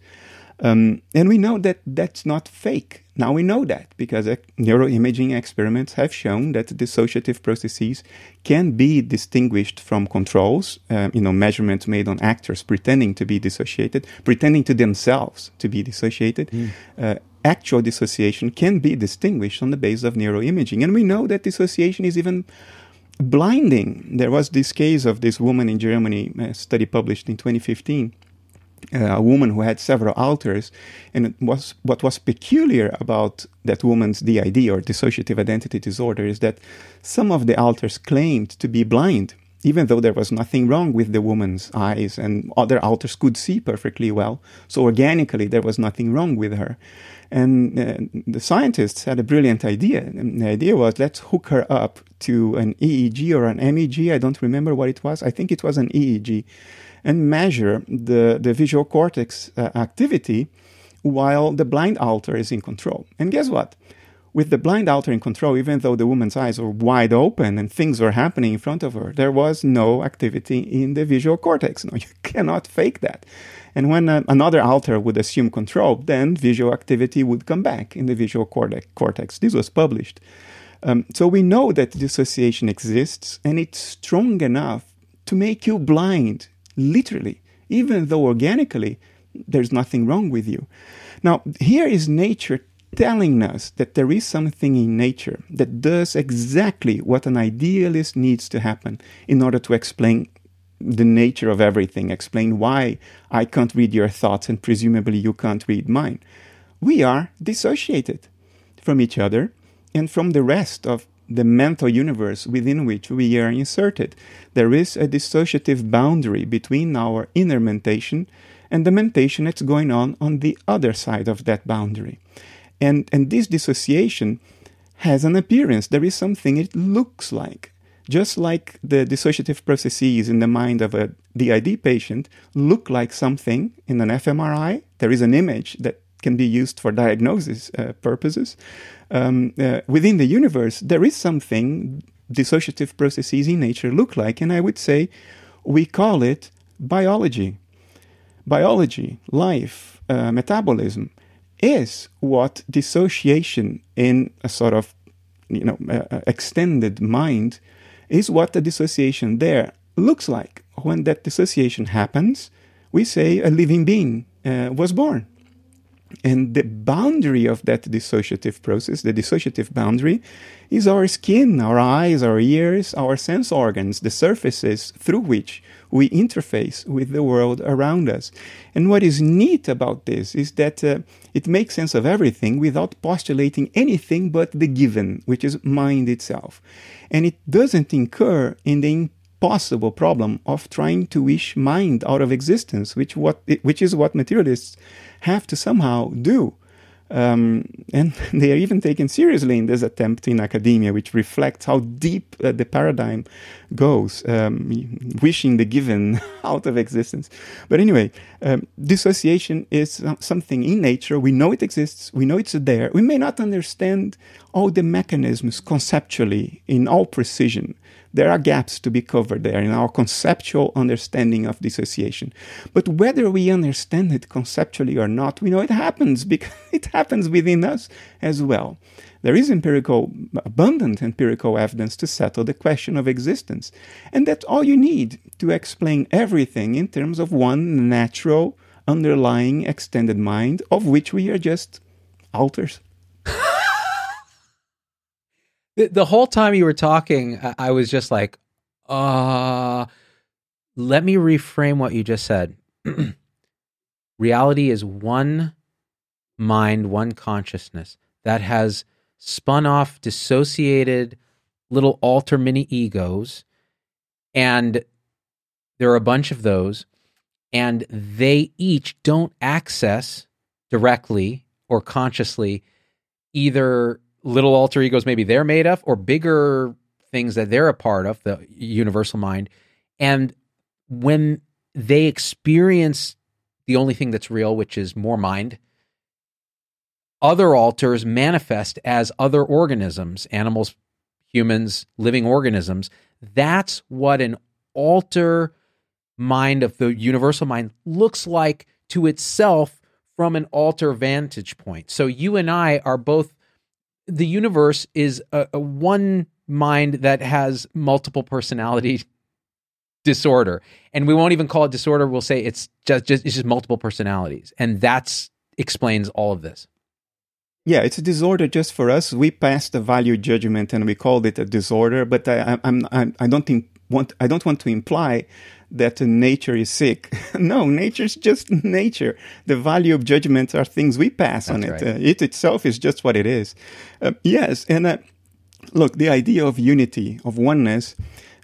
um, and we know that that's not fake. Now we know that because uh, neuroimaging experiments have shown that dissociative processes can be distinguished from controls, uh, you know, measurements made on actors pretending to be dissociated, pretending to themselves to be dissociated. Mm. Uh, actual dissociation can be distinguished on the basis of neuroimaging. And we know that dissociation is even blinding. There was this case of this woman in Germany, a study published in 2015 uh, a woman who had several alters, and was what was peculiar about that woman's DID or dissociative identity disorder is that some of the alters claimed to be blind, even though there was nothing wrong with the woman's eyes, and other alters could see perfectly well. So organically, there was nothing wrong with her. And uh, the scientists had a brilliant idea. And the idea was let's hook her up to an EEG or an MEG. I don't remember what it was. I think it was an EEG and measure the, the visual cortex uh, activity while the blind alter is in control. And guess what? with the blind alter in control, even though the woman's eyes were wide open and things were happening in front of her, there was no activity in the visual cortex. No, you *laughs* cannot fake that. And when uh, another alter would assume control, then visual activity would come back in the visual cortex. This was published. Um, so we know that dissociation exists and it's strong enough to make you blind, literally, even though organically there's nothing wrong with you. Now, here is nature telling us that there is something in nature that does exactly what an idealist needs to happen in order to explain the nature of everything, explain why I can't read your thoughts and presumably you can't read mine. We are dissociated from each other and from the rest of the mental universe within which we are inserted. There is a dissociative boundary between our inner mentation and the mentation that's going on on the other side of that boundary. And, and this dissociation has an appearance. There is something it looks like. Just like the dissociative processes in the mind of a DID patient look like something in an fMRI, there is an image that can be used for diagnosis uh, purposes. Um, uh, within the universe, there is something dissociative processes in nature look like, and I would say we call it biology. Biology, life, uh, metabolism is what dissociation in a sort of you know uh, extended mind is what the dissociation there looks like. When that dissociation happens, we say a living being uh, was born. And the boundary of that dissociative process, the dissociative boundary, is our skin, our eyes, our ears, our sense organs, the surfaces through which we interface with the world around us. And what is neat about this is that uh, it makes sense of everything without postulating anything but the given, which is mind itself. And it doesn't incur in the impossible problem of trying to wish mind out of existence, which, what, which is what materialists have to somehow do. Um, and *laughs* they are even taken seriously in this attempt in academia, which reflects how deep uh, the paradigm goes, um, wishing the given *laughs* out of existence. But anyway, um, dissociation is something in nature. We know it exists, we know it's there. We may not understand all the mechanisms conceptually in all precision there are gaps to be covered there in our conceptual understanding of dissociation. But whether we understand it conceptually or not, we know it happens because *laughs* it happens within us as well. There is empirical, abundant empirical evidence to settle the question of existence. And that's all you need to explain everything in terms of one natural, underlying, extended mind, of which we are just alters. The, the whole time you were talking, I, I was just like, uh, let me reframe what you just said. *clears throat* Reality is one mind, one consciousness that has spun off dissociated little alter mini egos. And there are a bunch of those. And they each don't access directly or consciously either little alter egos maybe they're made of or bigger things that they're a part of the universal mind. And when they experience the only thing that's real which is more mind other alters manifest as other organisms animals humans living organisms. That's what an alter mind of the universal mind looks like to itself from an alter vantage point. So you and i are both the universe is a, a one mind that has multiple personality disorder. And we won't even call it disorder. We'll say it's just, just it's just multiple personalities. And that's explains all of this. Yeah it's a disorder just for us. We passed a value judgment and we called it a disorder but i i'm, I'm i don't think want i don't want to imply that nature is sick. *laughs* no, nature's just nature. The value of judgments are things we pass That's on it. Right. Uh, it itself is just what it is. Uh, yes, and uh, look, the idea of unity, of oneness,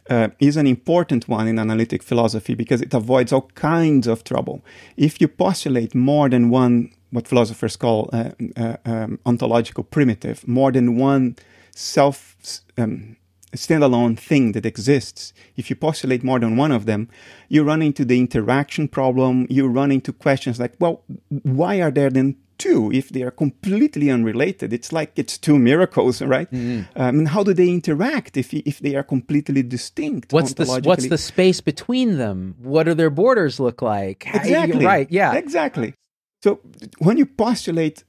uh, is an important one in analytic philosophy because it avoids all kinds of trouble. If you postulate more than one, what philosophers call uh, uh, um, ontological primitive, more than one self um, standalone thing that exists, if you postulate more than one of them, you run into the interaction problem. You run into questions like, well, why are there then two if they are completely unrelated? It's like it's two miracles, *laughs* right? Mm-hmm. Um, and how do they interact if if they are completely distinct? What's the what's the space between them? What do their borders look like? Exactly Right. Yeah. exactly so when you postulate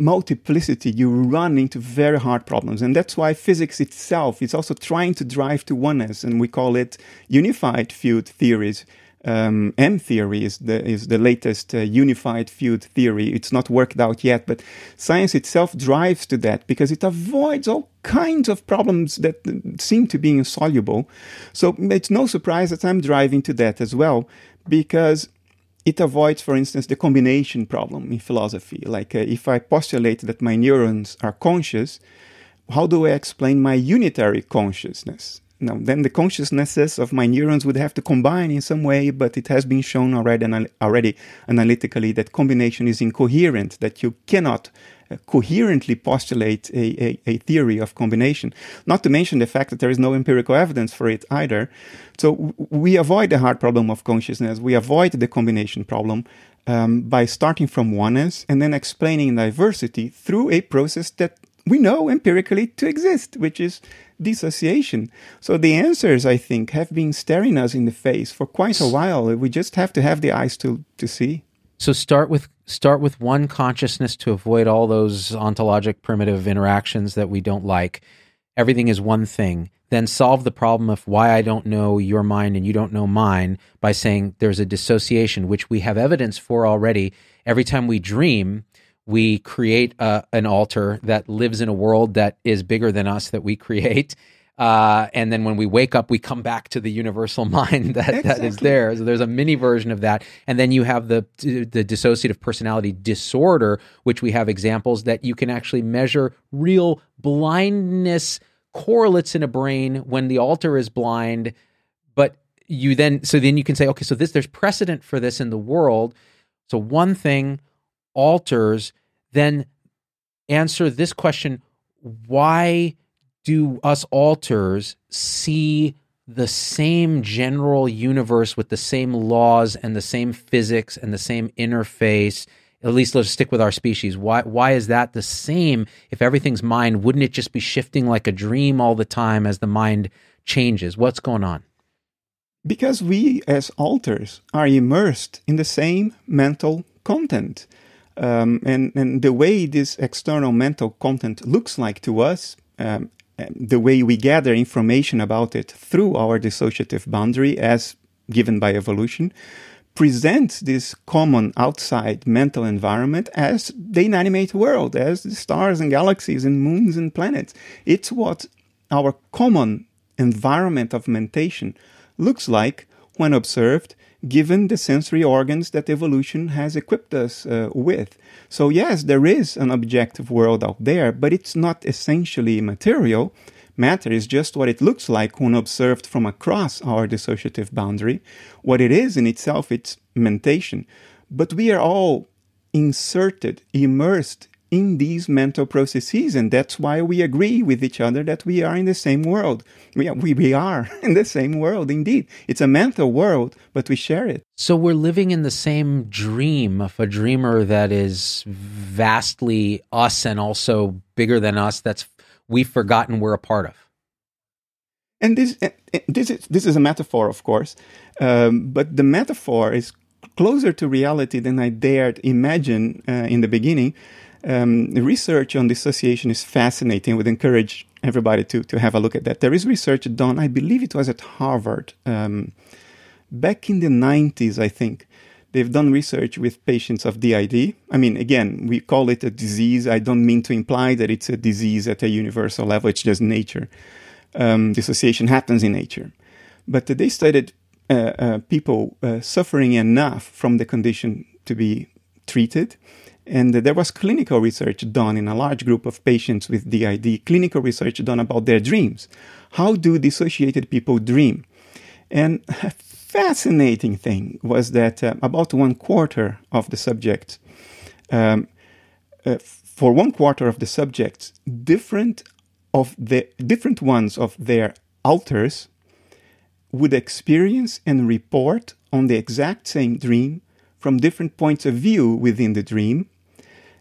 multiplicity you run into very hard problems and that's why physics itself is also trying to drive to oneness and we call it unified field theories um, M theory is the is the latest uh, unified field theory. It's not worked out yet, but science itself drives to that because it avoids all kinds of problems that uh, seem to be insoluble. So it's no surprise that I'm driving to that as well because it avoids, for instance, the combination problem in philosophy. Like uh, if I postulate that my neurons are conscious, how do I explain my unitary consciousness? Now, then the consciousnesses of my neurons would have to combine in some way, but it has been shown already, anal- already analytically that combination is incoherent, that you cannot uh, coherently postulate a, a, a theory of combination. Not to mention the fact that there is no empirical evidence for it either. So w- we avoid the hard problem of consciousness, we avoid the combination problem um, by starting from oneness and then explaining diversity through a process that we know empirically to exist, which is dissociation. So the answers, I think, have been staring us in the face for quite a while. We just have to have the eyes to, to see. So start with start with one consciousness to avoid all those ontologic primitive interactions that we don't like. Everything is one thing. Then solve the problem of why I don't know your mind and you don't know mine by saying there's a dissociation, which we have evidence for already. Every time we dream, we create a, an alter that lives in a world that is bigger than us that we create. *laughs* Uh, and then when we wake up, we come back to the universal *laughs* mind that, that is there. So there's a mini version of that. And then you have the the dissociative personality disorder, which we have examples that you can actually measure real blindness correlates in a brain when the alter is blind. But you then so then you can say, okay, so this there's precedent for this in the world. So one thing alters, then answer this question: Why do us alters see the same general universe with the same laws and the same physics and the same interface? At least let's stick with our species. Why why is that the same if everything's mind? Wouldn't it just be shifting like a dream all the time as the mind changes? What's going on? Because we, as alters, are immersed in the same mental content. Um, and, and the way this external mental content looks like to us, um, the way we gather information about it through our dissociative boundary, as given by evolution, presents this common outside mental environment as the inanimate world, as the stars and galaxies and moons and planets. It's what our common environment of mentation looks like when observed, given the sensory organs that evolution has equipped us uh, with. So, yes, there is an objective world out there, but it's not essentially material. Matter is just what it looks like when observed from across our dissociative boundary. What it is in itself, it's mentation. But we are all inserted, immersed in these mental processes, and that's why we agree with each other that we are in the same world. We are, we, we are *laughs* in the same world, indeed. It's a mental world, but we share it. So we're living in the same dream of a dreamer that is vastly us and also bigger than us. That's we've forgotten we're a part of. And this, this is this is a metaphor, of course, um, but the metaphor is closer to reality than I dared imagine uh, in the beginning. Um, research on dissociation is fascinating. I would encourage everybody to to have a look at that. There is research done, I believe it was at Harvard, um, back in the nineties, I think. They've done research with patients of DID. I mean, again, we call it a disease. I don't mean to imply that it's a disease at a universal level. It's just nature. Um, dissociation happens in nature. But they studied uh, uh, people uh, suffering enough from the condition to be treated. And there was clinical research done in a large group of patients with DID, clinical research done about their dreams. How do dissociated people dream? And a fascinating thing was that uh, about one quarter of the subjects, um, uh, for one quarter of the subjects, different of the different ones of their alters would experience and report on the exact same dream from different points of view within the dream.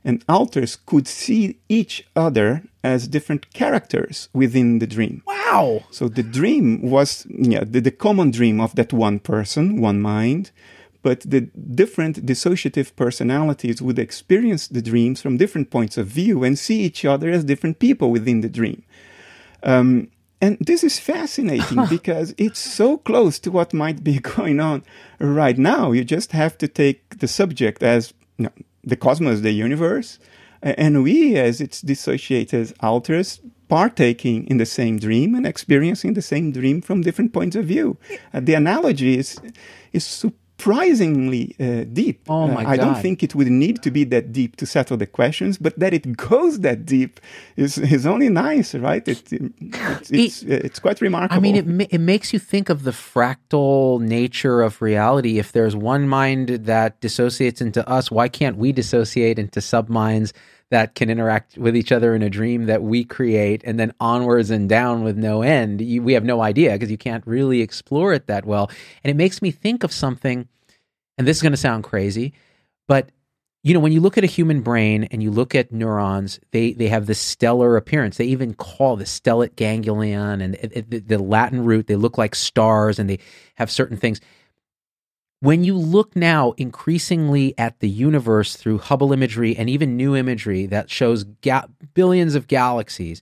and alters could see each other as different characters within the dream. Wow. So the dream was yeah, the, the common dream of that one person, one mind, but the different dissociative personalities would experience the dreams from different points of view and see each other as different people within the dream. Um, and this is fascinating *laughs* because it's so close to what might be *laughs* going on right now. You just have to take the subject as you know, the cosmos, the universe, and we as its dissociated alters partaking in the same dream and experiencing the same dream from different points of view. Uh, the analogy is is surprisingly uh, deep. Oh my uh, I don't think it would need to be that deep to settle the questions, but that it goes that deep is is only nice, right? It, it's it's, uh, it's quite remarkable. I mean, it ma- it makes you think of the fractal nature of reality. If there's one mind that dissociates into us, why can't we dissociate into subminds that can interact with each other in a dream that we create, and then onwards and down with no end? You, we have no idea because you can't really explore it that well. And it makes me think of something, and this is going to sound crazy, but you know when you look at a human brain and you look at neurons they they have this stellar appearance they even call the stellate ganglion and the, the latin root they look like stars and they have certain things when you look now increasingly at the universe through hubble imagery and even new imagery that shows ga- billions of galaxies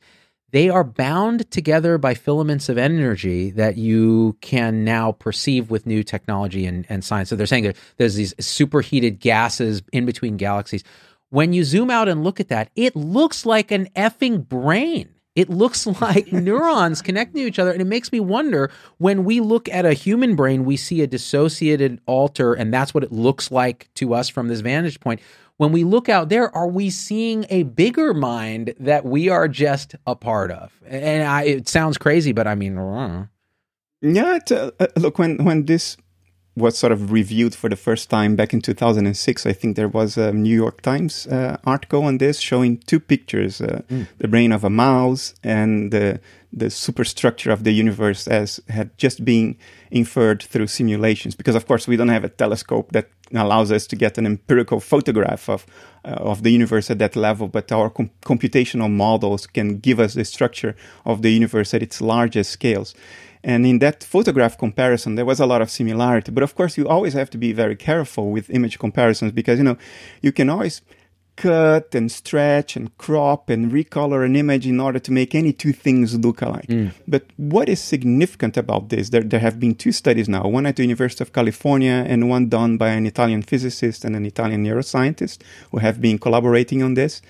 they are bound together by filaments of energy that you can now perceive with new technology and, and science. So they're saying there's these superheated gases in between galaxies. When you zoom out and look at that, it looks like an effing brain. It looks *laughs* like *laughs* neurons connecting to each other. And it makes me wonder when we look at a human brain, we see a dissociated alter, and that's what it looks like to us from this vantage point. When we look out there, are we seeing a bigger mind that we are just a part of? And I, it sounds crazy, but I mean, uh, Yeah, uh, uh, look when when this was sort of reviewed for the first time back in 2006, I think there was a New York Times uh, article on this showing two pictures: uh, the brain of a mouse and the the superstructure of the universe as had just been inferred through simulations. Because of course we don't have a telescope that allows us to get an empirical photograph of uh, of the universe at that level, but our com- computational models can give us the structure of the universe at its largest scales. And in that photograph comparison, there was a lot of similarity. But of course, you always have to be very careful with image comparisons because, you know, you can always cut and stretch and crop and recolor an image in order to make any two things look alike. Mm. But what is significant about this? There, there have been two studies now, one at the University of California and one done by an Italian physicist and an Italian neuroscientist who have been collaborating on this.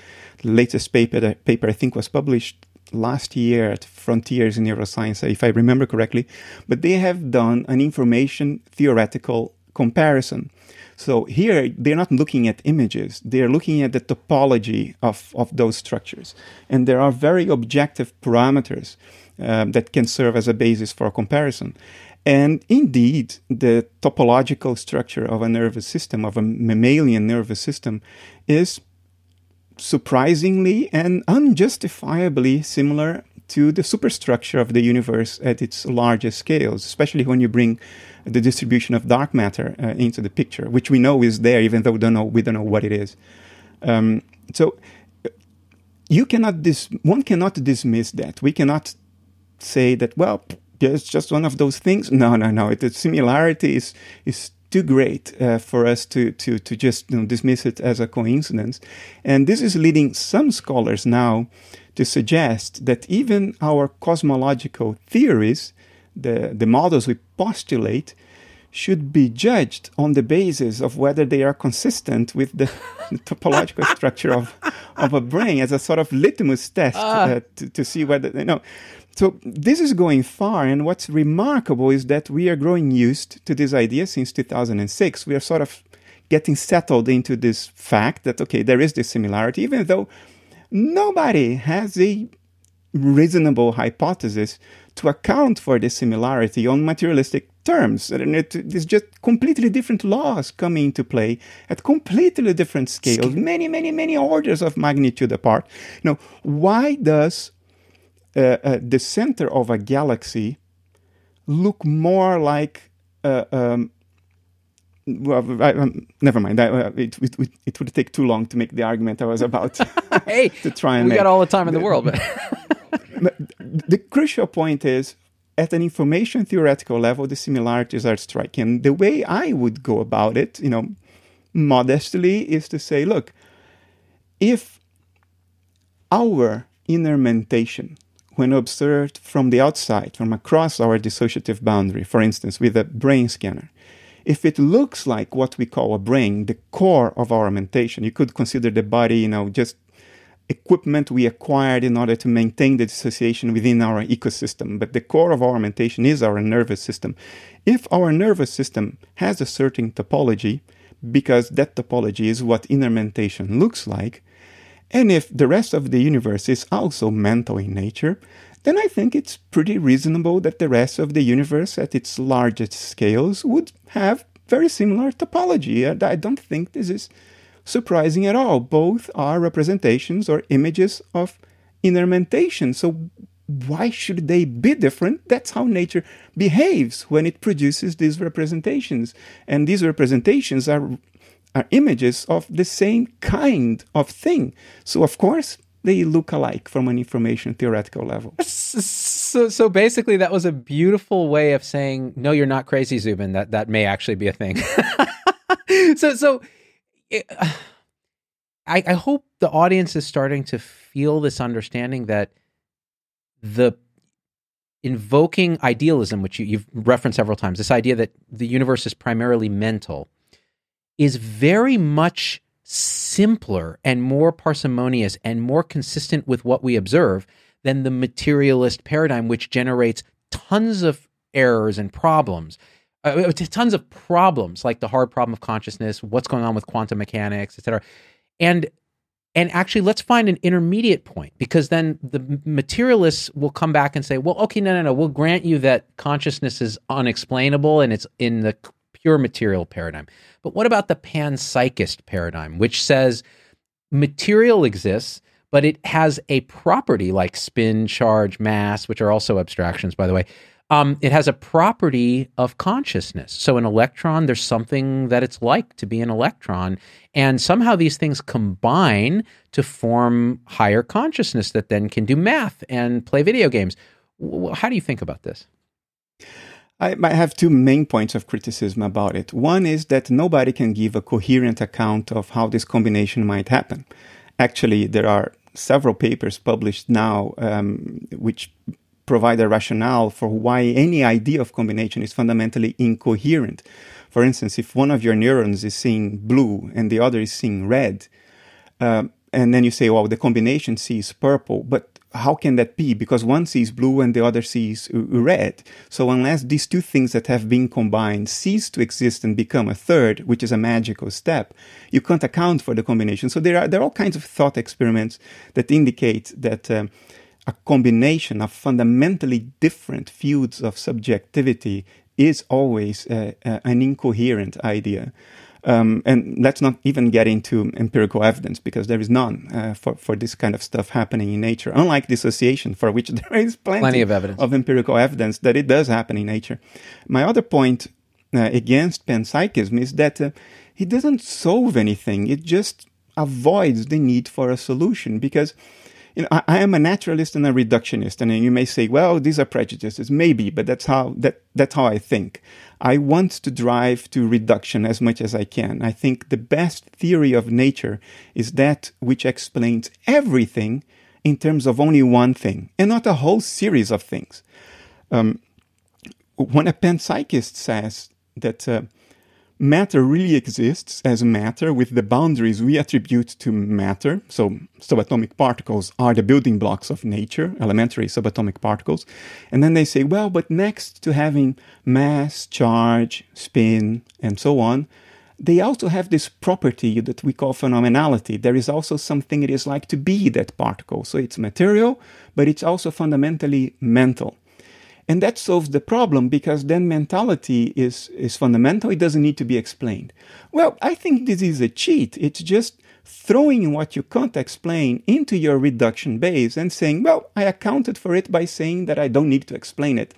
The latest paper, paper I think was published last year at Frontiers in Neuroscience, if I remember correctly. But they have done an information theoretical comparison. So here they're not looking at images, they're looking at the topology of, of those structures. And there are very objective parameters um, that can serve as a basis for comparison. And indeed, the topological structure of a nervous system, of a mammalian nervous system, is surprisingly and unjustifiably similar to the superstructure of the universe at its largest scales, especially when you bring the distribution of dark matter uh, into the picture, which we know is there, even though we don't know, we don't know what it is. Um, so you cannot dis- one cannot dismiss that. We cannot say that well, it's just one of those things. No, no, no. It, the similarity is is too great uh, for us to to to just you know, dismiss it as a coincidence, and this is leading some scholars now to suggest that even our cosmological theories, the the models we postulate, should be judged on the basis of whether they are consistent with the, *laughs* topological structure of, of a brain as a sort of litmus test uh, to, to see whether, you know. So this is going far, and what's remarkable is that we are growing used to this idea since 2006. We are sort of getting settled into this fact that, okay, there is this similarity, even though nobody has a reasonable hypothesis to account for this similarity on materialistic terms. And it, it's just completely different laws coming into play at completely different scales, many, many, many orders of magnitude apart. You know, why does uh, uh, the center of a galaxy look more like uh, um, well, I, um, never mind. I, uh, it, it, it, would take too long to make the argument I was about *laughs* *laughs* hey, to try and we make. got all the time in the world. But *laughs* but the crucial point is at an information theoretical level, the similarities are striking. The way I would go about it, you know, modestly, is to say, look, if our inner mentation, when observed from the outside, from across our dissociative boundary, for instance, with a brain scanner, if it looks like what we call a brain, the core of our mentation, you could consider the body, you know, just equipment we acquired in order to maintain the dissociation within our ecosystem. But the core of our mentation is our nervous system. If our nervous system has a certain topology, because that topology is what inner mentation looks like, and if the rest of the universe is also mental in nature, then I think it's pretty reasonable that the rest of the universe at its largest scales would have very similar topology. I don't think this is surprising at all. Both are representations or images of inner mentation. So why should they be different? That's how nature behaves when it produces these representations. And these representations are, are images of the same kind of thing. So, of course, they look alike from an information theoretical level. So, so basically, that was a beautiful way of saying, "No, you're not crazy, Zubin. That that may actually be a thing." *laughs* so, so it, I, I hope the audience is starting to feel this understanding that the invoking idealism, which you, you've referenced several times, this idea that the universe is primarily mental, is very much simpler and more parsimonious and more consistent with what we observe than the materialist paradigm, which generates tons of errors and problems uh, uh tons of problems like the hard problem of consciousness, what's going on with quantum mechanics, etc. And and actually let's find an intermediate point because then the materialists will come back and say, well, okay, no, no, no, we'll grant you that consciousness is unexplainable and it's in the pure material paradigm. But what about the panpsychist paradigm, which says material exists, but it has a property like spin, charge, mass, which are also abstractions, by the way, um, it has a property of consciousness. So, an electron, there's something that it's like to be an electron. And somehow these things combine to form higher consciousness that then can do math and play video games. How do you think about this? I might have two main points of criticism about it. One is that nobody can give a coherent account of how this combination might happen. Actually, there are several papers published now um, which provide a rationale for why any idea of combination is fundamentally incoherent. For instance, if one of your neurons is seeing blue and the other is seeing red, uh, and then you say, well, the combination sees purple, but how can that be? Because one sees blue and the other sees red. So unless these two things that have been combined cease to exist and become a third, which is a magical step, you can't account for the combination. So there are there are all kinds of thought experiments that indicate that um, a combination of fundamentally different fields of subjectivity is always uh, uh, an incoherent idea. Um, and let's not even get into empirical evidence because there is none uh, for, for this kind of stuff happening in nature. Unlike dissociation, for which *laughs* there is plenty, plenty of evidence of empirical evidence that it does happen in nature. My other point uh, against panpsychism is that uh, it doesn't solve anything. It just avoids the need for a solution because you know, I, I, am a naturalist and a reductionist, and you may say, well, these are prejudices. Maybe, but that's how that that's how I think. I want to drive to reduction as much as I can. I think the best theory of nature is that which explains everything in terms of only one thing and not a whole series of things. Um, when a panpsychist says that uh, matter really exists as matter with the boundaries we attribute to matter. So, subatomic particles are the building blocks of nature, elementary subatomic particles. And then they say, well, but next to having mass, charge, spin, and so on, they also have this property that we call phenomenality. There is also something it is like to be that particle. So it's material, but it's also fundamentally mental. And that solves the problem because then mentality is, is fundamental. It doesn't need to be explained. Well, I think this is a cheat. It's just throwing what you can't explain into your reduction base and saying, well, I accounted for it by saying that I don't need to explain it.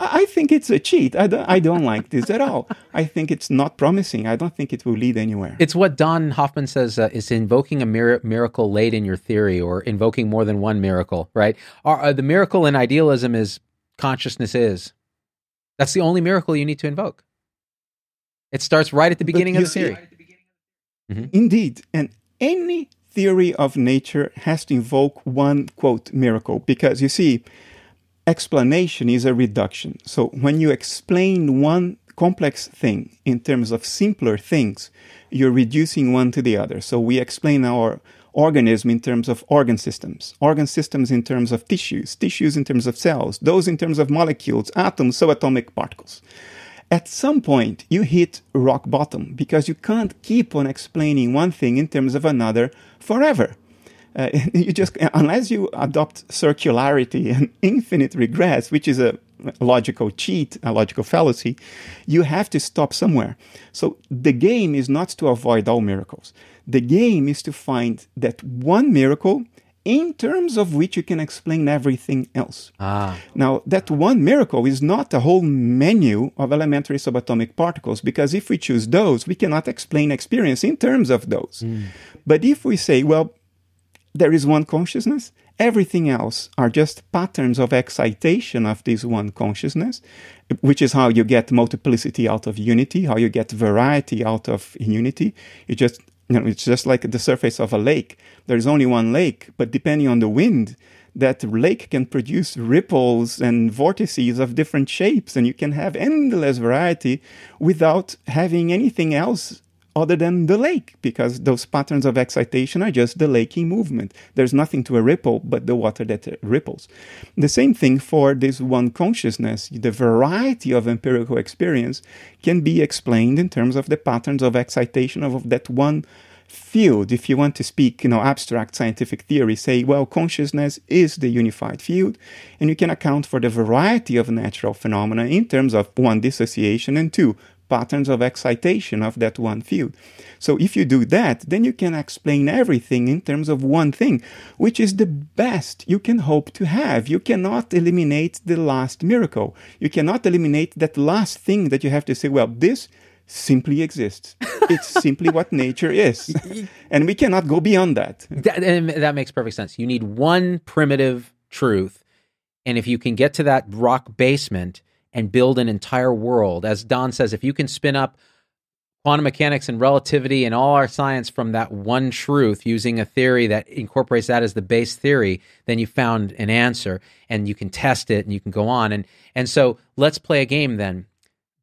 I think it's a cheat. I don't, I don't like this at all. I think it's not promising. I don't think it will lead anywhere. It's what Don Hoffman says uh, is invoking a mir- miracle late in your theory or invoking more than one miracle, right? Our, uh, the miracle in idealism is consciousness is. That's the only miracle you need to invoke. It starts right at the beginning of the see- theory. Indeed. And any theory of nature has to invoke one quote miracle because you see, explanation is a reduction. So when you explain one complex thing in terms of simpler things, you're reducing one to the other. So we explain our organism in terms of organ systems, organ systems in terms of tissues, tissues in terms of cells, those in terms of molecules, atoms, subatomic particles at some point you hit rock bottom because you can't keep on explaining one thing in terms of another forever. Uh, *laughs* you just unless you adopt circularity and infinite regress, which is a logical cheat, a logical fallacy, you have to stop somewhere. So the game is not to avoid all miracles. The game is to find that one miracle in terms of which you can explain everything else. Ah, Now, that one miracle is not a whole menu of elementary subatomic particles, because if we choose those, we cannot explain experience in terms of those. But if we say, well, there is one consciousness, everything else are just patterns of excitation of this one consciousness, which is how you get multiplicity out of unity, how you get variety out of unity. You just you know, it's just like the surface of a lake. There's only one lake, but depending on the wind, that lake can produce ripples and vortices of different shapes, and you can have endless variety without having anything else other than the lake, because those patterns of excitation are just the lake in movement. There's nothing to a ripple but the water that uh, ripples. The same thing for this one consciousness. The variety of empirical experience can be explained in terms of the patterns of excitation of, of that one field. If you want to speak, you know, abstract scientific theory, say, well, consciousness is the unified field, and you can account for the variety of natural phenomena in terms of one, dissociation, and two, patterns of excitation of that one field. So if you do that, then you can explain everything in terms of one thing, which is the best you can hope to have. You cannot eliminate the last miracle. You cannot eliminate that last thing that you have to say, well, this simply exists. *laughs* It's simply what nature is. And we cannot go beyond that. that, that makes perfect sense. You need one primitive truth, and if you can get to that rock basement and build an entire world, as Don says, if you can spin up quantum mechanics and relativity and all our science from that one truth using a theory that incorporates that as the base theory, then you found an answer and you can test it and you can go on. And and so let's play a game then,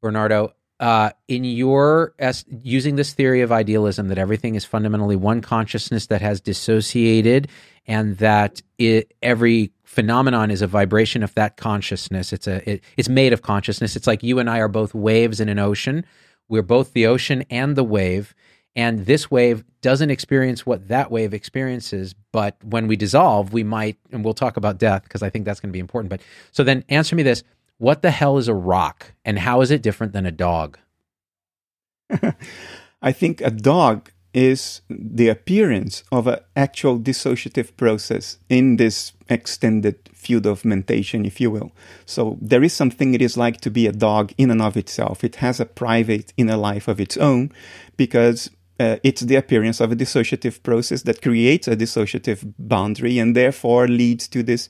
Bernardo. Uh, in your using this theory of idealism that everything is fundamentally one consciousness that has dissociated and that it, every phenomenon is a vibration of that consciousness. It's a it, it's made of consciousness. It's like you and i are both waves in an ocean. We're both the ocean and the wave. And this wave doesn't experience what that wave experiences but when we dissolve we might and we'll talk about death because i think that's going to be important but so then answer me this. What the hell is a rock and how is it different than a dog? *laughs* I think a dog is the appearance of an actual dissociative process in this extended field of mentation, if you will. So there is something it is like to be a dog in and of itself. It has a private inner life of its own because uh, it's the appearance of a dissociative process that creates a dissociative boundary and therefore leads to this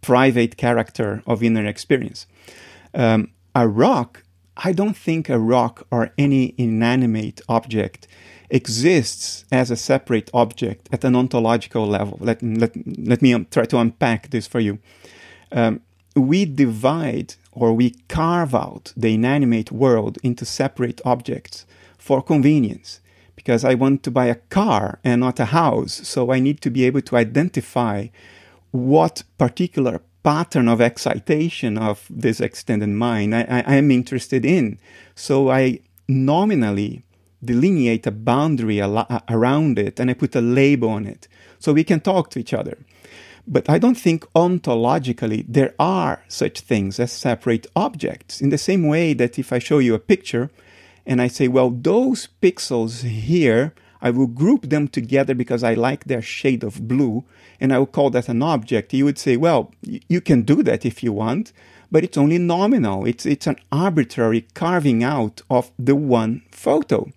private character of inner experience. Um, a rock, I don't think a rock or any inanimate object exists as a separate object at an ontological level. Let, let, let me um, try to unpack this for you. Um, we divide or we carve out the inanimate world into separate objects for convenience because I want to buy a car and not a house. So I need to be able to identify what particular pattern of excitation of this extended mind I, I, I am interested in. So I nominally delineate a boundary around it and I put a label on it so we can talk to each other. But I don't think ontologically there are such things as separate objects. In the same way that if I show you a picture and I say, well, those pixels here, I will group them together because I like their shade of blue and I will call that an object. You would say, well, you can do that if you want, but it's only nominal. It's, it's an arbitrary carving out of the one photo.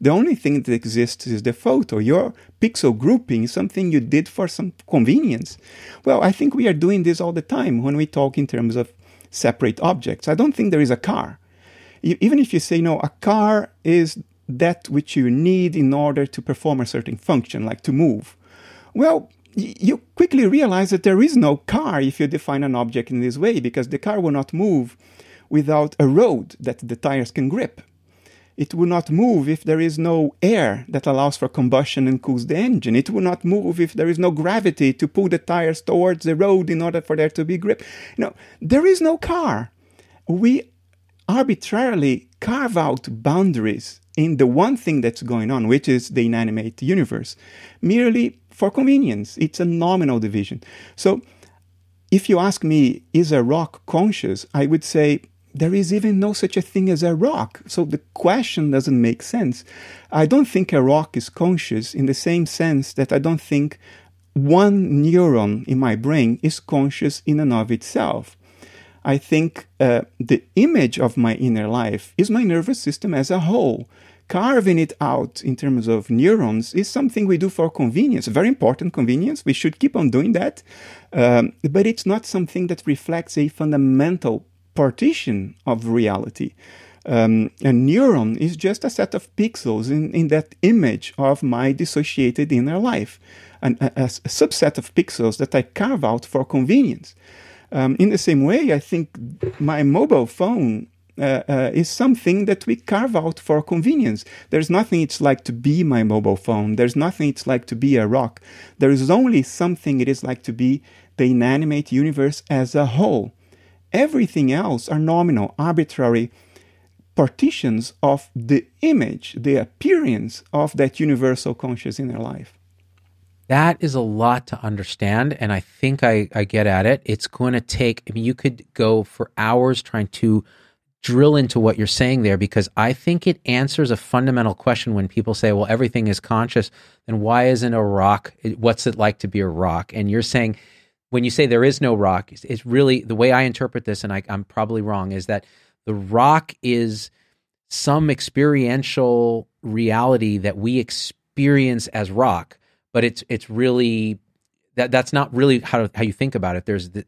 The only thing that exists is the photo. Your pixel grouping is something you did for some convenience. Well, I think we are doing this all the time when we talk in terms of separate objects. I don't think there is a car. Even if you say, no, a car is that which you need in order to perform a certain function, like to move. Well, you quickly realize that there is no car if you define an object in this way, because the car will not move without a road that the tires can grip. It will not move if there is no air that allows for combustion and cools the engine. It will not move if there is no gravity to pull the tires towards the road in order for there to be grip. No, there is no car. We arbitrarily carve out boundaries in the one thing that's going on, which is the inanimate universe, merely for convenience. It's a nominal division. So if you ask me, is a rock conscious? I would say there is even no such a thing as a rock. So the question doesn't make sense. I don't think a rock is conscious in the same sense that I don't think one neuron in my brain is conscious in and of itself. I think uh, the image of my inner life is my nervous system as a whole. Carving it out in terms of neurons is something we do for convenience, very important convenience. We should keep on doing that. Um, but it's not something that reflects a fundamental partition of reality. Um, a neuron is just a set of pixels in, in that image of my dissociated inner life, and a, a, subset of pixels that I carve out for convenience. Um, in the same way, I think my mobile phone uh, uh, is something that we carve out for convenience. There's nothing it's like to be my mobile phone. There's nothing it's like to be a rock. There is only something it is like to be the inanimate universe as a whole. Everything else are nominal, arbitrary partitions of the image, the appearance of that universal conscious inner life. That is a lot to understand, and I think I, I get at it. It's going to take, I mean, you could go for hours trying to drill into what you're saying there because I think it answers a fundamental question when people say, well, everything is conscious, then why isn't a rock? What's it like to be a rock? And you're saying, when you say there is no rock, it's, really the way I interpret this, and I, I'm probably wrong, is that the rock is some experiential reality that we experience as rock, but it's it's really that that's not really how how you think about it. There's the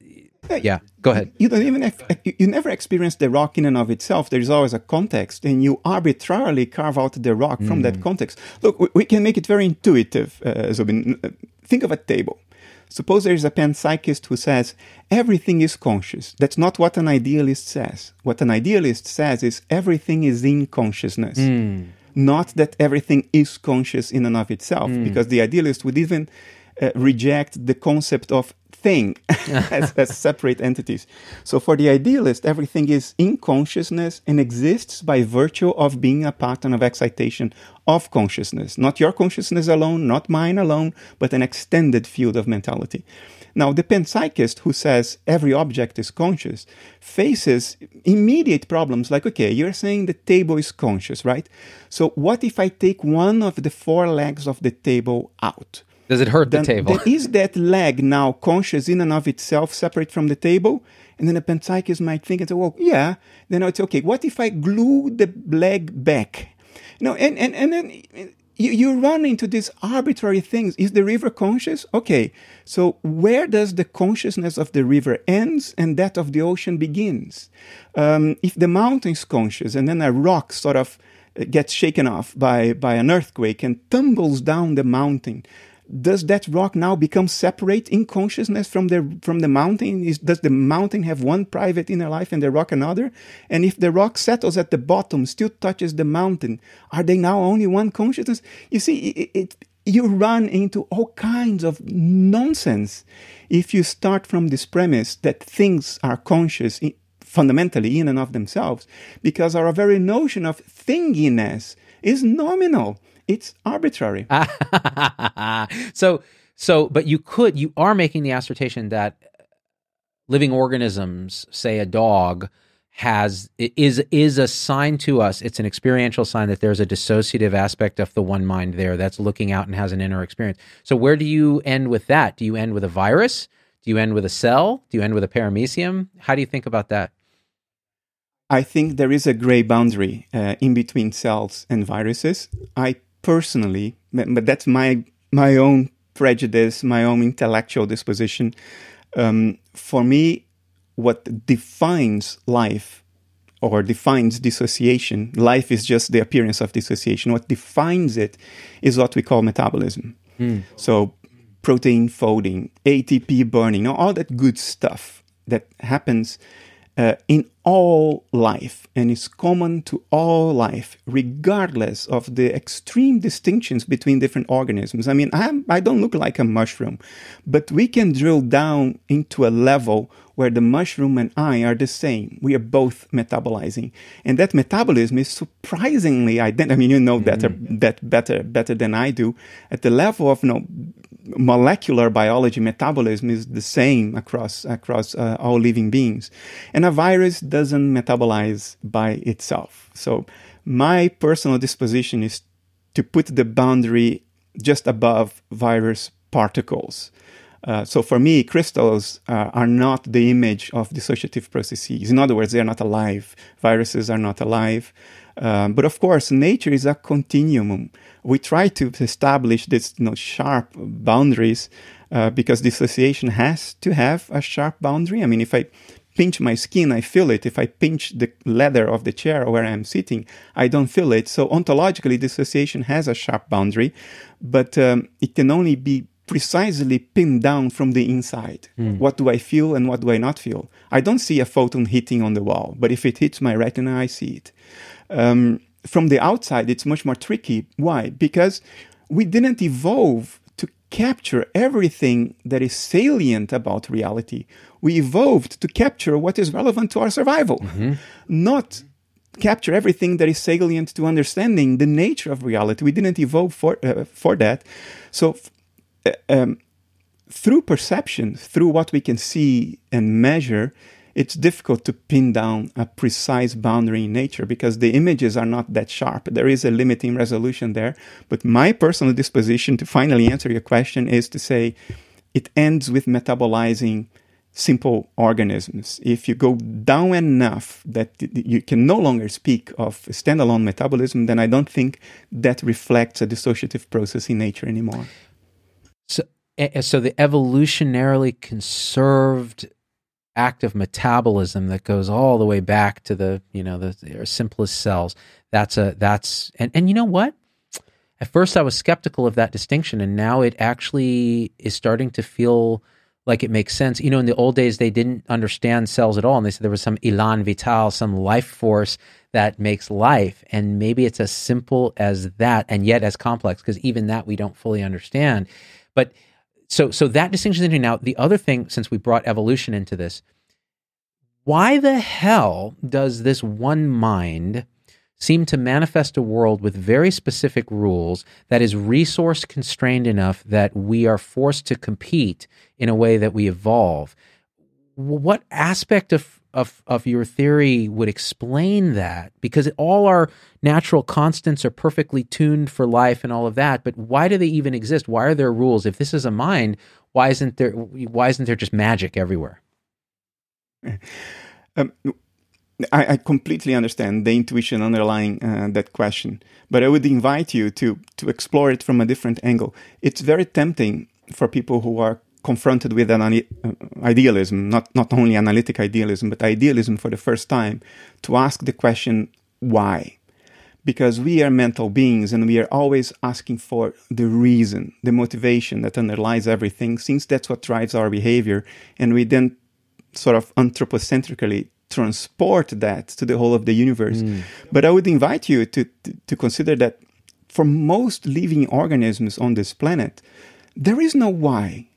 yeah, go ahead. You don't even you never experience the rock in and of itself. There is always a context, and you arbitrarily carve out the rock from that mm. context. Look, we, we, can make it very intuitive, uh, Zubin. Think of a table. Suppose there is a panpsychist who says everything is conscious. That's not what an idealist says. What an idealist says is everything is in consciousness. Mm. Not that everything is conscious in and of itself, mm. because the idealist would even uh, reject the concept of thing *laughs* *laughs* as, as, separate entities. So for the idealist, everything is in consciousness and exists by virtue of being a pattern of excitation of consciousness. Not your consciousness alone, not mine alone, but an extended field of mentality. Now, the panpsychist who says every object is conscious faces immediate problems like, okay, you're saying the table is conscious, right? So, what if I take one of the four legs of the table out? Does it hurt then, the table? Is that leg now conscious in and of itself, separate from the table? And then the panpsychist might think and say, well, yeah. Then it's okay. What if I glue the leg back? You know, and, and, and then you, you run into these arbitrary things. Is the river conscious? Okay. So where does the consciousness of the river ends and that of the ocean begins? Um, if the mountain is conscious and then a rock sort of gets shaken off by, by an earthquake and tumbles down the mountain, does that rock now become separate in consciousness from the from the mountain? Is, does the mountain have one private inner life and the rock another? And if the rock settles at the bottom, still touches the mountain, are they now only one consciousness? You see, it, it, you run into all kinds of nonsense if you start from this premise that things are conscious in, fundamentally in and of themselves, because our very notion of thinginess is nominal it's arbitrary. *laughs* so, so, but you could, you are making the assertion that living organisms, say a dog, has is is a sign to us. It's an experiential sign that there's a dissociative aspect of the one mind there that's looking out and has an inner experience. So, where do you end with that? Do you end with a virus? Do you end with a cell? Do you end with a paramecium? How do you think about that? I think there is a gray boundary uh, in between cells and viruses. I personally, but that's my my own prejudice, my own intellectual disposition. Um, for me, what defines life or defines dissociation, life is just the appearance of dissociation. What defines it is what we call metabolism. Mm. So, protein folding, ATP burning, all that good stuff that happens uh, in all life and is common to all life, regardless of the extreme distinctions between different organisms. I mean, I'm, I don't look like a mushroom, but we can drill down into a level where the mushroom and I are the same. We are both metabolizing, and that metabolism is surprisingly identical. I mean, you know mm-hmm. better that better better than I do. At the level of you know, molecular biology, metabolism is the same across across uh, all living beings, and a virus doesn't metabolize by itself. So, my personal disposition is to put the boundary just above virus particles. Uh, so for me, crystals uh, are not the image of dissociative processes. In other words, they are not alive. Viruses are not alive. Um, but of course, nature is a continuum. We try to establish these you know, sharp boundaries uh, because dissociation has to have a sharp boundary. I mean, if I pinch my skin, I feel it. If I pinch the leather of the chair where I'm sitting, I don't feel it. So ontologically, dissociation has a sharp boundary, but um, it can only be precisely pinned down from the inside. Mm. What do I feel and what do I not feel? I don't see a photon hitting on the wall, but if it hits my retina, I see it. Um, from the outside, it's much more tricky. Why? Because we didn't evolve capture everything that is salient about reality. We evolved to capture what is relevant to our survival, mm-hmm. not capture everything that is salient to understanding the nature of reality. We didn't evolve for uh, for that. So uh, um, through perception, through what we can see and measure, it's difficult to pin down a precise boundary in nature because the images are not that sharp. There is a limiting resolution there. But my personal disposition to finally answer your question is to say it ends with metabolizing simple organisms. If you go down enough that you can no longer speak of standalone metabolism, then I don't think that reflects a dissociative process in nature anymore. So, so the evolutionarily conserved act of metabolism that goes all the way back to the you know the simplest cells. That's a that's and and you know what? At first, I was skeptical of that distinction, and now it actually is starting to feel like it makes sense. You know, in the old days, they didn't understand cells at all, and they said there was some elan vital, some life force that makes life, and maybe it's as simple as that, and yet as complex because even that we don't fully understand. But so so that distinction is interesting. Now, the other thing, since we brought evolution into this, why the hell does this one mind seem to manifest a world with very specific rules that is resource constrained enough that we are forced to compete in a way that we evolve? What aspect of of of your theory would explain that because all our natural constants are perfectly tuned for life and all of that but why do they even exist? Why are there rules? If this is a mind why isn't there why isn't there just magic everywhere? *laughs* Um, I, I, completely understand the intuition underlying uh, that question, but I would invite you to to explore it from a different angle. It's very tempting for people who are confronted with an uh, idealism, not, not only analytic idealism, but idealism for the first time, to ask the question, why? Because we are mental beings and we are always asking for the reason, the motivation that underlies everything, since that's what drives our behavior. And we then sort of anthropocentrically transport that to the whole of the universe. Mm. But I would invite you to, to, to consider that for most living organisms on this planet, there is no why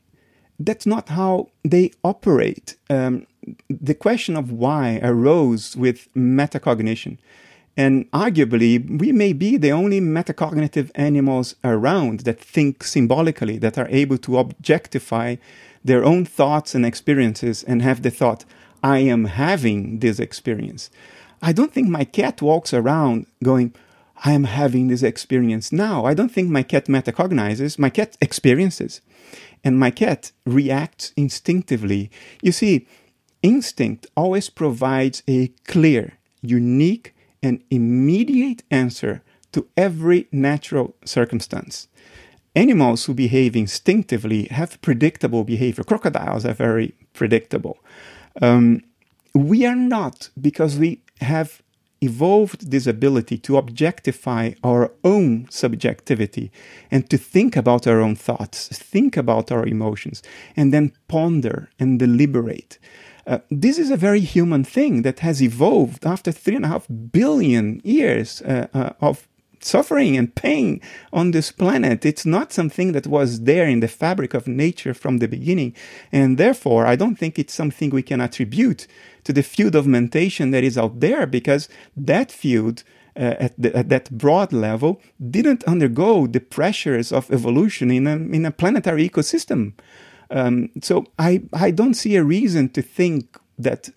that's not how they operate. Um, the question of why arose with metacognition. And arguably, we may be the only metacognitive animals around that think symbolically, that are able to objectify their own thoughts and experiences and have the thought, I am having this experience. I don't think my cat walks around going, I am having this experience now. I don't think my cat metacognizes, my cat experiences, and my cat reacts instinctively. You see, instinct always provides a clear, unique, and immediate answer to every natural circumstance. Animals who behave instinctively have predictable behavior. Crocodiles are very predictable. Um, we are not because we have evolved this ability to objectify our own subjectivity and to think about our own thoughts, think about our emotions, and then ponder and deliberate. Uh, this is a very human thing that has evolved after three and a half billion years uh, uh, of suffering and pain on this planet. It's not something that was there in the fabric of nature from the beginning. And therefore, I don't think it's something we can attribute to the field of mentation that is out there because that field. Uh, at, the, at, that broad level, didn't undergo the pressures of evolution in a, in a planetary ecosystem. Um, so I, I don't see a reason to think that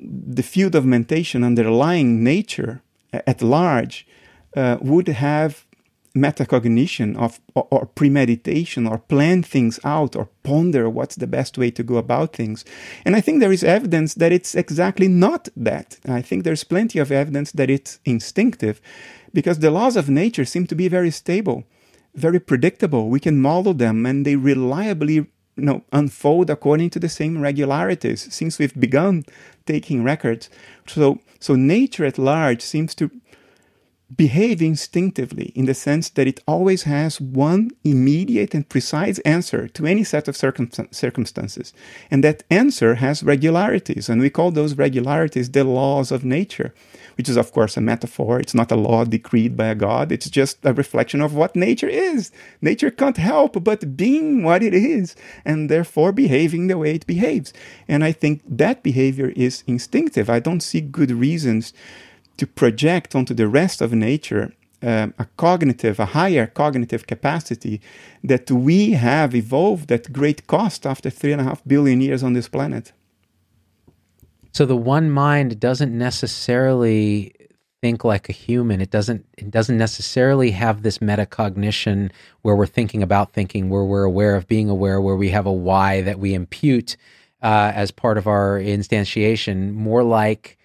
the field of mentation underlying nature at large uh, would have metacognition of or, or, premeditation or plan things out or ponder what's the best way to go about things. And i think there is evidence that it's exactly not that. I think there's plenty of evidence that it's instinctive because the laws of nature seem to be very stable very predictable. We can model them and they reliably you know unfold according to the same regularities since we've begun taking records. So so nature at large seems to behave instinctively in the sense that it always has one immediate and precise answer to any set of circumstances. And that answer has regularities, and we call those regularities the laws of nature, which is, of course, a metaphor. It's not a law decreed by a god, it's just a reflection of what nature is. Nature can't help but being what it is, and therefore behaving the way it behaves. And I think that behavior is instinctive. I don't see good reasons to project onto the rest of nature um, a cognitive, a higher cognitive capacity that we have evolved at great cost after three and a half billion years on this planet. So the one mind doesn't necessarily think like a human. It doesn't. It doesn't necessarily have this metacognition where we're thinking about thinking, where we're aware of being aware, where we have a why that we impute uh, as part of our instantiation. More like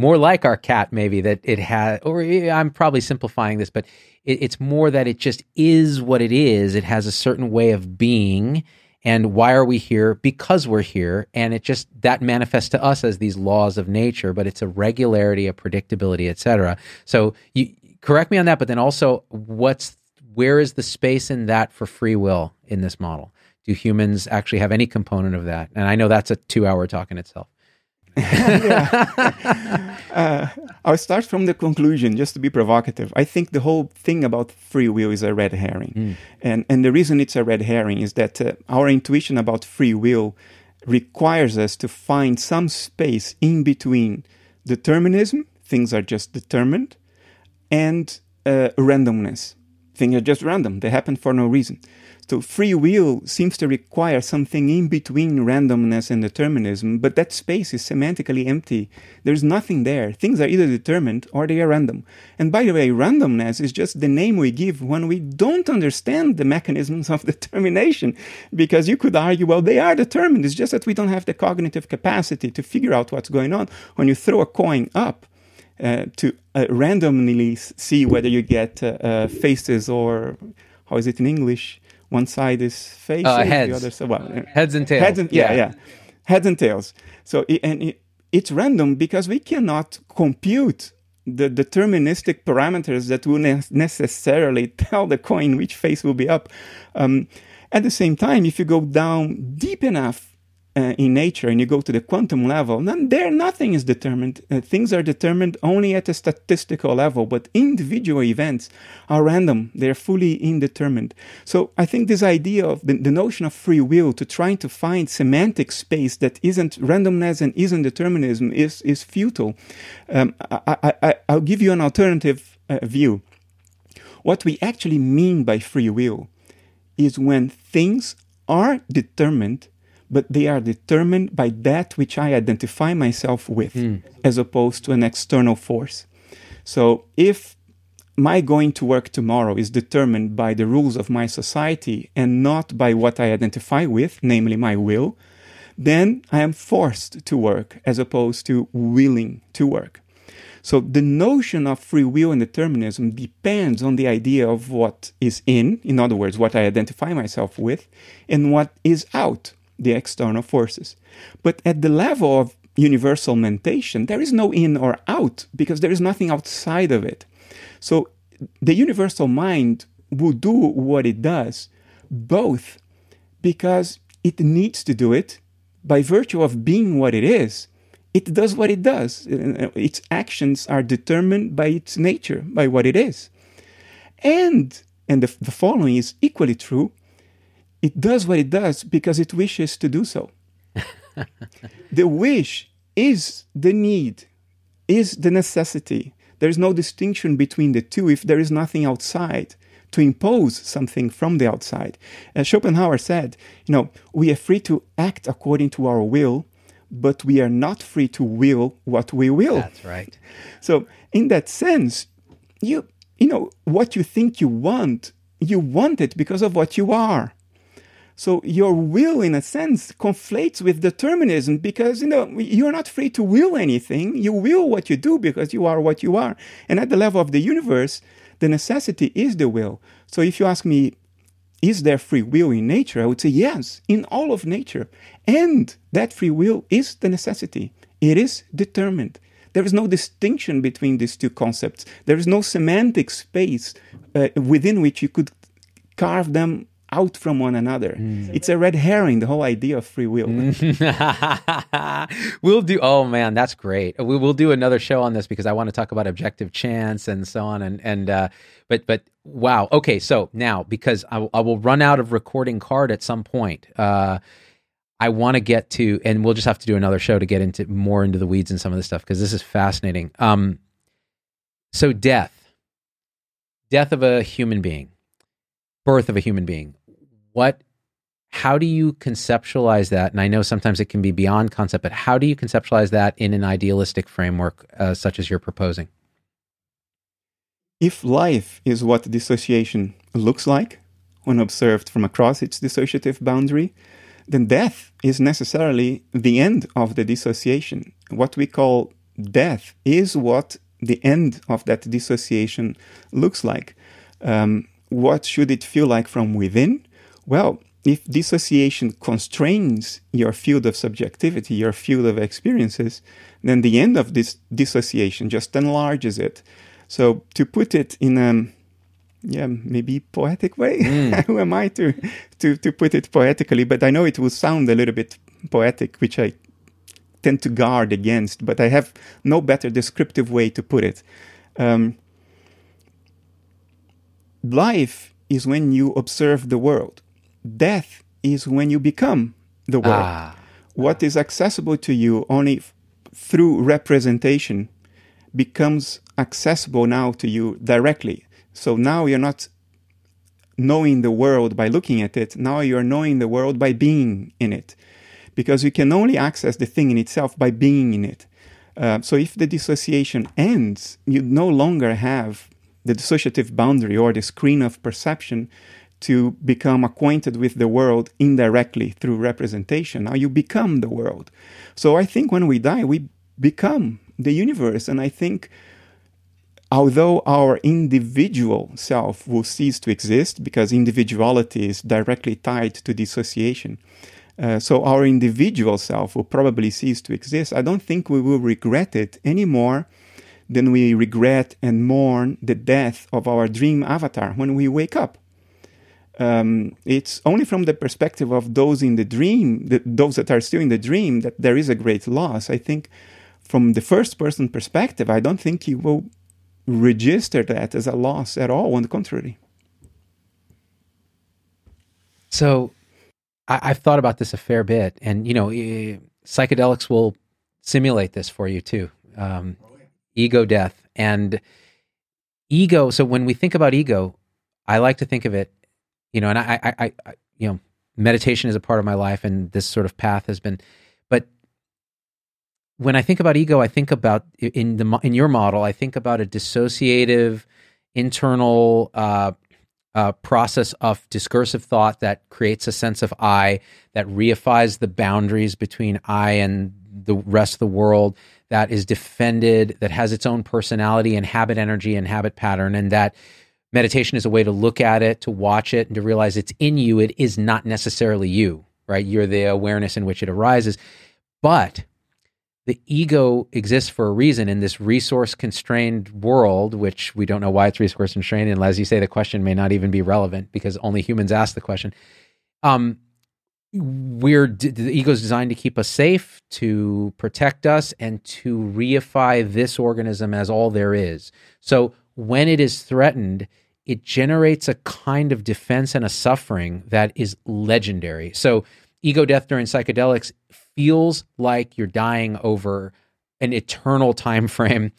more like our cat maybe that it has or i'm probably simplifying this but it, it's more that it just is what it is. It has a certain way of being and why are we here? Because we're here and it just that manifests to us as these laws of nature but it's a regularity a predictability etc so you correct me on that but then also what's where is the space in that for free will in this model? Do humans actually have any component of that? And i know that's a two hour talk in itself *laughs* *laughs* uh, I'll start from the conclusion just to be provocative. I think the whole thing about free will is a red herring. Mm. And, and the reason it's a red herring is that uh, our intuition about free will requires us to find some space in between determinism, things are just determined, and uh, randomness. Things are just random, they happen for no reason. So free will seems to require something in between randomness and determinism, but that space is semantically empty. There's nothing there. Things are either determined or they are random. And by the way, randomness is just the name we give when we don't understand the mechanisms of *laughs* determination. Because you could argue, well, they are determined. It's just that we don't have the cognitive capacity to figure out what's going on. When you throw a coin up, uh, to uh, randomly see whether you get uh, uh faces or how is it in English? One side is faces, uh, heads. the other side well, heads and tails. Heads and, yeah, yeah, yeah, heads and tails. So it, and it, it's random because we cannot compute the deterministic parameters that will ne- necessarily *laughs* tell the coin which face will be up. Um, at the same time, if you go down deep enough uh, in nature and you go to the quantum level, then there nothing is determined. Uh, things are determined only at a statistical level, but individual events are random. They're fully indeterminate. So I think this idea of the, the notion of free will to trying to find semantic space that isn't randomness and isn't determinism is, is futile. Um, I, I, I'll give you an alternative uh, view. What we actually mean by free will is when things are determined but they are determined by that which I identify myself with, mm. as opposed to an external force. So if my going to work tomorrow is determined by the rules of my society and not by what I identify with, namely my will, then I am forced to work as opposed to willing to work. So the notion of free will and determinism depends on the idea of what is in, in other words, what I identify myself with, and what is out, the external forces. But at the level of universal mentation, there is no in or out because there is nothing outside of it. So the universal mind will do what it does, both because it needs to do it by virtue of being what it is. It does what it does. Its actions are determined by its nature, by what it is. And, and the, the following is equally true it does what it does because it wishes to do so. *laughs* the wish is the need, is the necessity. There is no distinction between the two if there is nothing outside to impose something from the outside. As Schopenhauer said, you know, we are free to act according to our will, but we are not free to will what we will. That's right. *laughs* So, in that sense, you you know what you think you want, you want it because of what you are. So your will, in a sense, conflates with determinism because you know you're not free to will anything. You will what you do because you are what you are. And at the level of the universe, the necessity is the will. So if you ask me, is there free will in nature? I would say yes, in all of nature. And that free will is the necessity. It is determined. There is no distinction between these two concepts. There is no semantic space uh, within which you could carve them out from one another. Mm. It's a red herring, the whole idea of free will. *laughs* we'll do, oh man, that's great. We will do another show on this because I want to talk about objective chance and so on. And, and, uh, but, but wow. Okay. So now, because I, I will run out of recording card at some point, uh, I want to get to, and we'll just have to do another show to get into more into the weeds and some of this stuff because this is fascinating. Um, so death, death of a human being, birth of a human being what how do you conceptualize that? And i know sometimes it can be beyond concept but how do you conceptualize that in an idealistic framework uh, such as you're proposing? If life is what dissociation looks like when observed from across its dissociative boundary then death is necessarily the end of the dissociation. What we call death is what the end of that dissociation looks like. Um, what should it feel like from within well, if dissociation constrains your field of subjectivity, your field of experiences, then the end of this dissociation just enlarges it. So to put it in a yeah, maybe poetic way. Mm. *laughs* Who am I to, to to put it poetically? But I know it will sound a little bit poetic, which I tend to guard against. But I have no better descriptive way to put it. Um, life is when you observe the world death is when you become the world. Ah. What is accessible to you only through representation becomes accessible now to you directly. So now you're not knowing the world by looking at it, now you're knowing the world by being in it. Because you can only access the thing in itself by being in it. Uh, so if the dissociation ends, you no longer have the dissociative boundary or the screen of perception to become acquainted with the world indirectly through representation. Now you become the world. So I think when we die, we become the universe. And I think although our individual self will cease to exist because individuality is directly tied to dissociation. Uh, so our individual self will probably cease to exist. I don't think we will regret it any more than we regret and mourn the death of our dream avatar when we wake up um, it's only from the perspective of those in the dream, the, those that are still in the dream, that there is a great loss. I think from the first person perspective, I don't think you will register that as a loss at all. On the contrary. So I, have thought about this a fair bit, and you know, psychedelics will simulate this for you too. Um, ego death and ego. So when we think about ego, I like to think of it you know, and I, I, I, you know, meditation is a part of my life, and this sort of path has been. But when I think about ego, I think about in the in your model, I think about a dissociative internal uh, uh, process of discursive thought that creates a sense of I, that reifies the boundaries between I and the rest of the world, that is defended, that has its own personality and habit energy and habit pattern, and that meditation is a way to look at it, to watch it, and to realize it's in you. It is not necessarily you, right? You're the awareness in which it arises. But the ego exists for a reason in this resource constrained world, which we don't know why it's resource constrained. And as you say, the question may not even be relevant because only humans ask the question. Um, we're the ego is designed to keep us safe, to protect us, and to reify this organism as all there is. So when it is threatened, it generates a kind of defense and a suffering that is legendary. So ego death during psychedelics feels like you're dying over an eternal time frame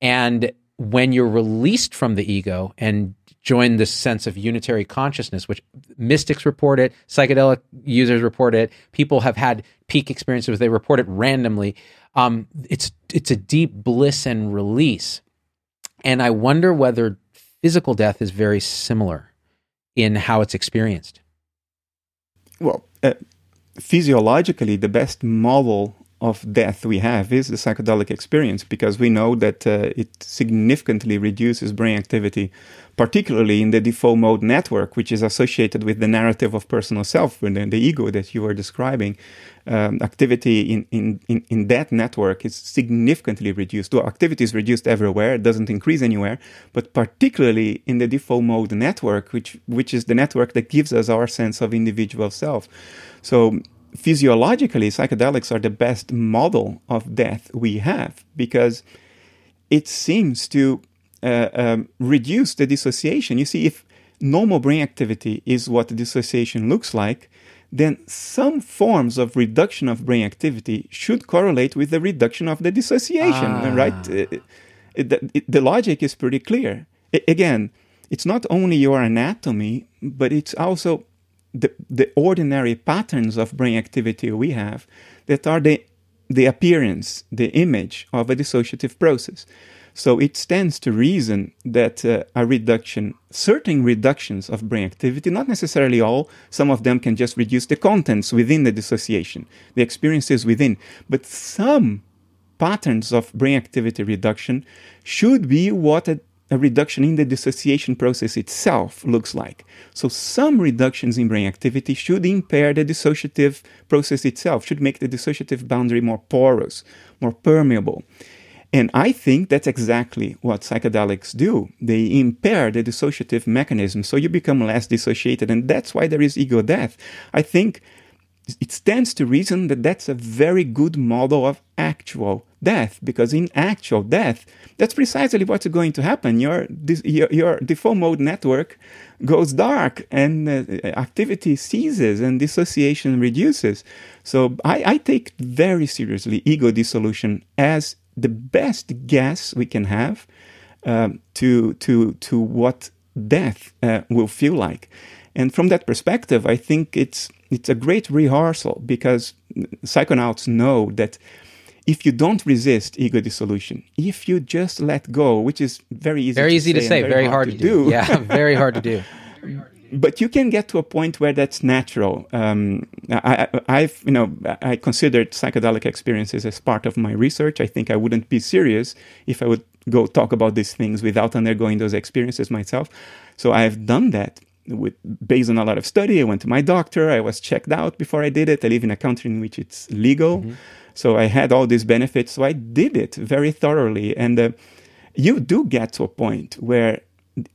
and when you're released from the ego and join this sense of unitary consciousness which mystics report it psychedelic users report it people have had peak experiences they report it randomly um, it's it's a deep bliss and release and i wonder whether physical death is very similar in how it's experienced. Well uh, physiologically, the best model of death we have is the psychedelic experience because we know that uh, it significantly reduces brain activity, particularly in the default mode network, which is associated with the narrative of personal self, the, the ego that you were describing. Um, activity in, in, in, in that network is significantly reduced. Well, activity is reduced everywhere, it doesn't increase anywhere, but particularly in the default mode network, which, which is the network that gives us our sense of individual self. So physiologically, psychedelics are the best model of death we have because it seems to uh, um, reduce the dissociation. You see, if normal brain activity is what dissociation looks like, then some forms of reduction of brain activity should correlate with the reduction of the dissociation, ah. right? It, uh, it, it, the logic is pretty clear. again, it's not only your anatomy, but it's also the, the ordinary patterns of brain activity we have that are the, the appearance, the image of a dissociative process. So it stands to reason that uh, a reduction, certain reductions of brain activity, not necessarily all, some of them can just reduce the contents within the dissociation, the experiences within, but some patterns of brain activity reduction should be what a a reduction in the dissociation process itself looks like. So some reductions in brain activity should impair the dissociative process itself, should make the dissociative boundary more porous, more permeable. And I think that's exactly what psychedelics do. They impair the dissociative mechanism, so you become less dissociated, and that's why there is ego death. I think it stands to reason that that's a very good model of actual death because in actual death that's precisely what's going to happen. Your your, your default mode network goes dark and uh, activity ceases and dissociation reduces. So I, I take very seriously ego dissolution as the best guess we can have um, to to to what death uh, will feel like. And from that perspective i think it's it's a great rehearsal because psychonauts know that if you don't resist ego dissolution, if you just let go, which is very easy, very to easy say to say, very, very hard, hard, to do, do. yeah, *laughs* very hard to do. but you can get to a point where that's natural. Um, I, have you know, I considered psychedelic experiences as part of my research. I think I wouldn't be serious if I would go talk about these things without undergoing those experiences myself. So I've done that with based on a lot of study. I went to my doctor. I was checked out before I did it. I live in a country in which it's legal, mm-hmm. So I had all these benefits. So I did it very thoroughly, and uh, you do get to a point where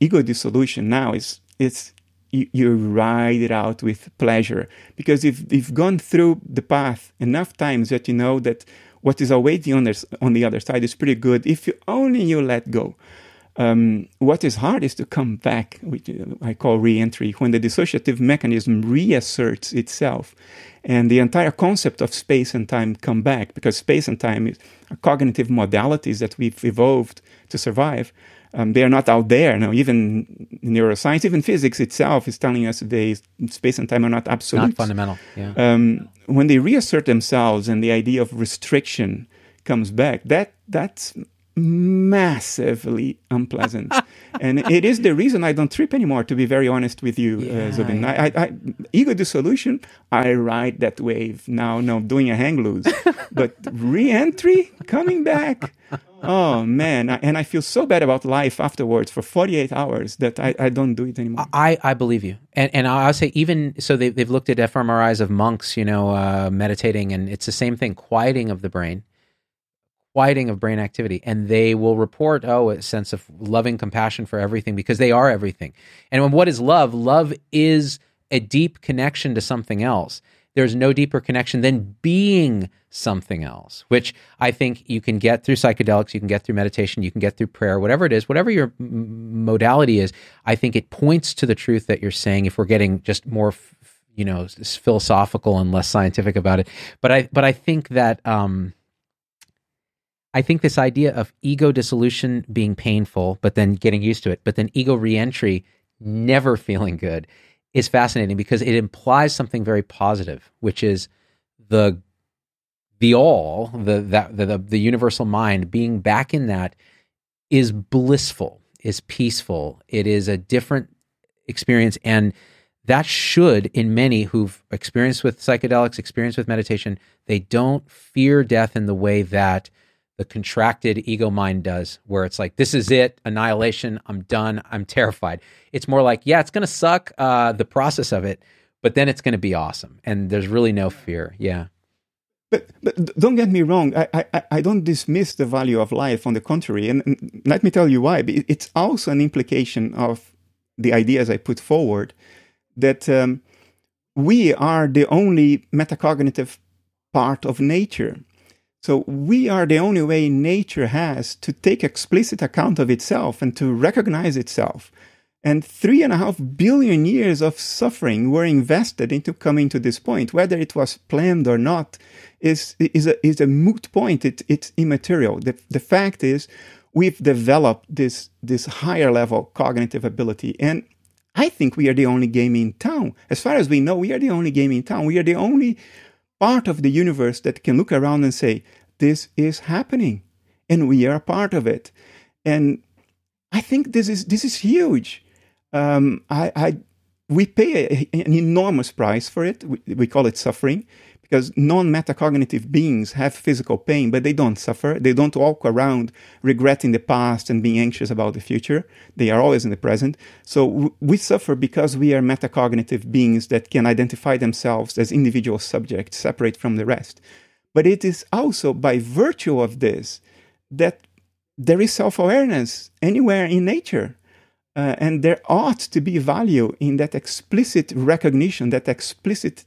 ego dissolution now is it's you, you ride it out with pleasure because if you've gone through the path enough times that you know that what is awaiting on, on the other side is pretty good if you only you let go um, what is hard is to come back, which I call re-entry, when the dissociative mechanism reasserts itself, and the entire concept of space and time come back because space and time are cognitive modalities that we've evolved to survive. Um, they are not out there. No, even neuroscience, even physics itself is telling us today space and time are not absolute. Not fundamental. Yeah. Um, when they reassert themselves and the idea of restriction comes back, that that's massively unpleasant. and it is the reason I don't trip anymore, to be very honest with you, Yeah, uh, Zubin. I, I, I, ego dissolution, I ride that wave now, no, doing a hang loose. *laughs* but re entry, coming back. Oh man, I, and I feel so bad about life afterwards for 48 hours that I, I don't do it anymore. I, I believe you, and and I'll say even so they they've looked at fMRIs of monks, you know, uh, meditating, and it's the same thing, quieting of the brain, quieting of brain activity, and they will report oh a sense of loving compassion for everything because they are everything. And what is love? Love is a deep connection to something else. There's no deeper connection than being something else, which I think you can get through psychedelics, you can get through meditation, you can get through prayer, whatever it is, whatever your modality is. I think it points to the truth that you're saying. If we're getting just more, you know, philosophical and less scientific about it, but I, but I think that. Um, I think this idea of ego dissolution being painful, but then getting used to it, but then ego reentry never *laughs* feeling good is fascinating because it implies something very positive, which is the the all, the that the, the, the universal mind being back in that is blissful, is peaceful. It is a different experience and that should in many who've experienced with psychedelics, experienced with meditation, they don't fear death in the way that the contracted ego mind does, where it's like, this is it, annihilation, I'm done, I'm terrified. It's more like, yeah, it's going to suck, uh, the process of it, but then it's going to be awesome. And there's really no fear. Yeah. But, but don't get me wrong, I, I, I don't dismiss the value of life. On the contrary, and, and let me tell you why. It's also an implication of the ideas I put forward that um, we are the only metacognitive part of nature. So we are the only way nature has to take explicit account of itself and to recognize itself. And three and a half billion years of suffering were invested into coming to this point. Whether it was planned or not is, is, a, is a moot point. It, it's immaterial. The, the fact is, we've developed this, this higher level cognitive ability. And I think we are the only game in town. As far as we know, we are the only game in town. We are the only part of the universe that can look around and say, this is happening and we are a part of it. And I think this is, this is huge. Um, I, I, we pay a, an enormous price for it. We, we call it suffering because non-metacognitive beings have physical pain, but they don't suffer. They don't walk around regretting the past and being anxious about the future. They are always in the present. So we suffer because we are metacognitive beings that can identify themselves as individual subjects, separate from the rest. But it is also by virtue of this that there is self-awareness anywhere in nature. Uh, and there ought to be value in that explicit recognition, that explicit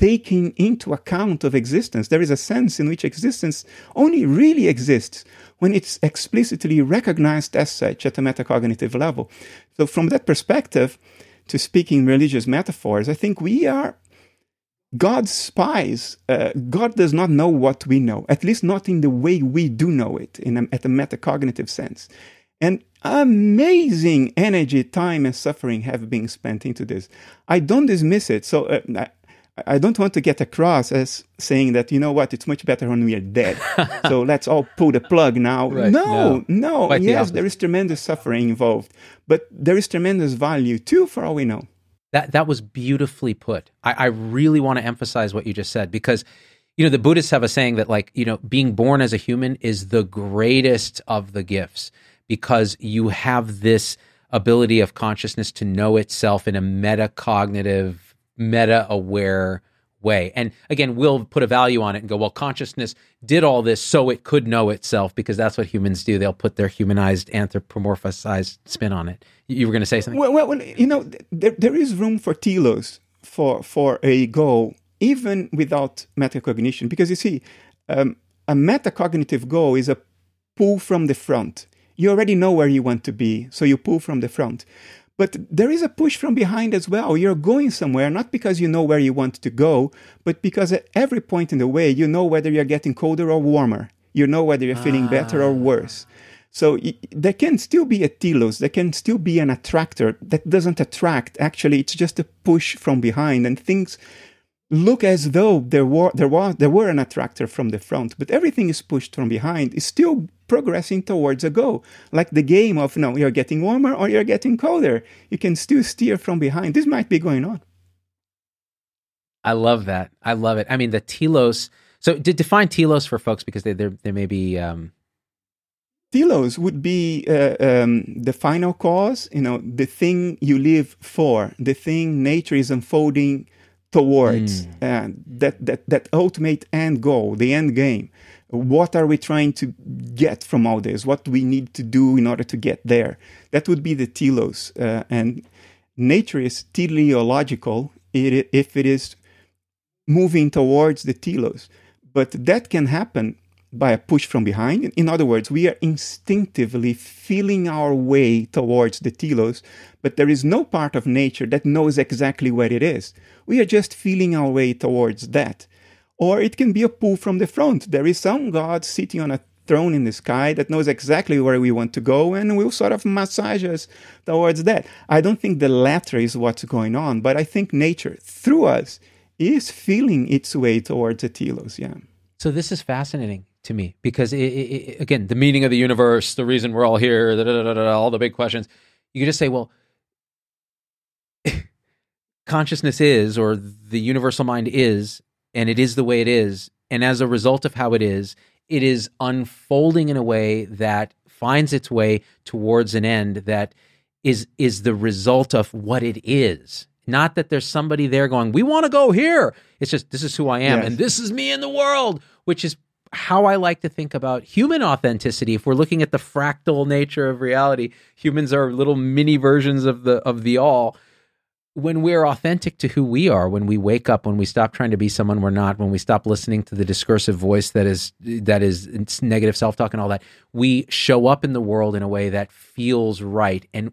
taking into account of existence. There is a sense in which existence only really exists when it's explicitly recognized as such at a metacognitive level. So, from that perspective, to speak in religious metaphors, I think we are God's spies. Uh, God does not know what we know, at least not in the way we do know it, in a, at a metacognitive sense. And amazing energy, time, and suffering have been spent into this. I don't dismiss it. So uh, I, don't want to get across as saying that, you know what, it's much better when we are dead. *laughs* so let's all pull the plug now. Right. No, no. The yes, opposite. there is tremendous suffering involved, but there is tremendous value too, for all we know. That that was beautifully put. I, I really want to emphasize what you just said because you know the Buddhists have a saying that like you know being born as a human is the greatest of the gifts because you have this ability of consciousness to know itself in a metacognitive, meta aware way. And again, we'll put a value on it and go, well, consciousness did all this so it could know itself because that's what humans do. They'll put their humanized, anthropomorphized spin on it. You were going to say something? Well, well, well you know, there, there is room for telos for for a goal, even without metacognition, because you see, um, a metacognitive goal is a pull from the front. You already know where you want to be, so you pull from the front. But there is a push from behind as well. You're going somewhere, not because you know where you want to go, but because at every point in the way, you know whether you're getting colder or warmer. You know whether you're feeling better or ah. worse. So y- there can still be a telos, there can still be an attractor that doesn't attract. Actually, it's just a push from behind, and things look as though there were there was there were an attractor from the front, but everything is pushed from behind. Is still progressing towards a goal, like the game of no, you're getting warmer or you're getting colder. You can still steer from behind. This might be going on. I love that. I love it. I mean, the telos. So, to define telos for folks because they they may be. Um... Telos would be uh, um, the final cause. You know, the thing you live for, the thing nature is unfolding towards, mm. uh, that that that ultimate end goal, the end game. What are we trying to get from all this? What do we need to do in order to get there? That would be the telos. Uh, and nature is teleological if it is moving towards the telos. But that can happen by a push from behind. In other words, we are instinctively feeling our way towards the telos, but there is no part of nature that knows exactly where it is. We are just feeling our way towards that. Or it can be a pull from the front. There is some God sitting on a throne in the sky that knows exactly where we want to go and will sort of massage us towards that. I don't think the latter is what's going on, but I think nature, through us, is feeling its way towards the telos. Yeah. So this is fascinating to me because it, it, again, the meaning of the universe, the reason we're all here, da, da, da, all the big questions. You could just say, well, *laughs* consciousness is, or the universal mind is, and it is the way it is, and as a result of how it is, it is unfolding in a way that finds its way towards an end that is is the result of what it is not that there's somebody there going, we want to go here. It's just, this is who I am yes. and this is me in the world, which is how I like to think about human authenticity. If we're looking at the fractal nature of reality, humans are little mini versions of the of the all. When we're authentic to who we are, when we wake up, when we stop trying to be someone we're not, when we stop listening to the discursive voice that is that is negative self-talk and all that, we show up in the world in a way that feels right. And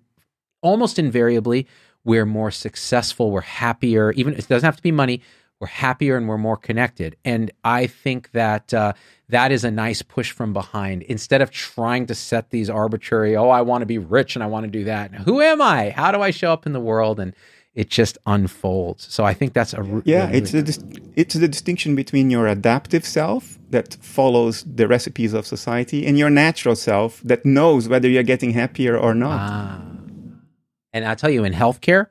almost invariably, we're more successful, we're happier. Even it doesn't have to be money. We're happier and we're more connected. And I think that uh, that is a nice push from behind. Instead of trying to set these arbitrary, oh, I want to be rich and I want to do that. Who am I? How do I show up in the world? And it just unfolds. So I think that's a yeah. Really, it's the it's the distinction between your adaptive self that follows the recipes of society and your natural self that knows whether you're getting happier or not. Ah. And I tell you, in healthcare,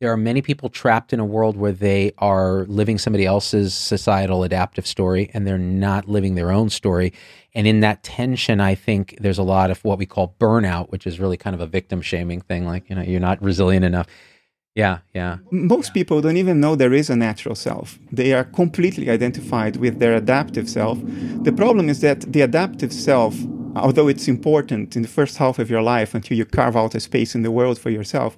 there are many people trapped in a world where they are living somebody else's societal adaptive story and they're not living their own story. And in that tension, I think there's a lot of what we call burnout, which is really kind of a victim shaming thing. Like, you know, you're not resilient enough. Yeah, yeah. Most yeah. people don't even know there is a natural self. They are completely identified with their adaptive self. The problem is that the adaptive self although it's important in the first half of your life until you carve out a space in the world for yourself,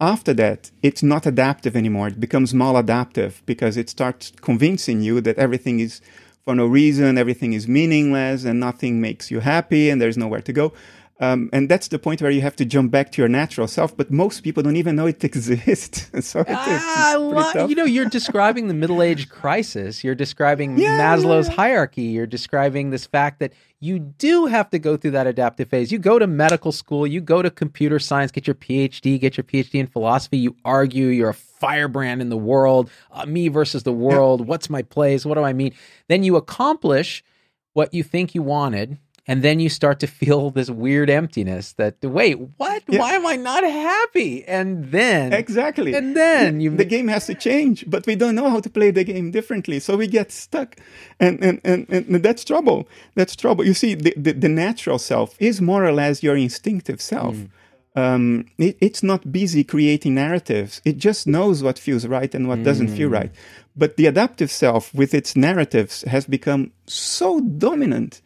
after that, it's not adaptive anymore. It becomes maladaptive because it starts convincing you that everything is for no reason, everything is meaningless, and nothing makes you happy, and there's nowhere to go. Um, and that's the point where you have to jump back to your natural self. But most people don't even know it *laughs* exists. *laughs* so ah, lo- you know, you're describing the middle age crisis. You're describing *laughs* yeah, Maslow's yeah. hierarchy. You're describing this fact that you do have to go through that adaptive phase. You go to medical school, you go to computer science, get your PhD, get your PhD in philosophy. You argue. You're a firebrand in the world. Uh, me versus the world. What's my place? What do I mean? Then you accomplish what you think you wanted and then you start to feel this weird emptiness that wait what yeah. why am i not happy and then exactly and then you the game has to change but we don't know how to play the game differently so we get stuck and and and, and that's trouble that's trouble you see the, the, the natural self is more or less your instinctive self mm. Um, it, it's not busy creating narratives. It just knows what feels right and what mm. doesn't feel mm. right. But the adaptive self, with its narratives, has become so dominant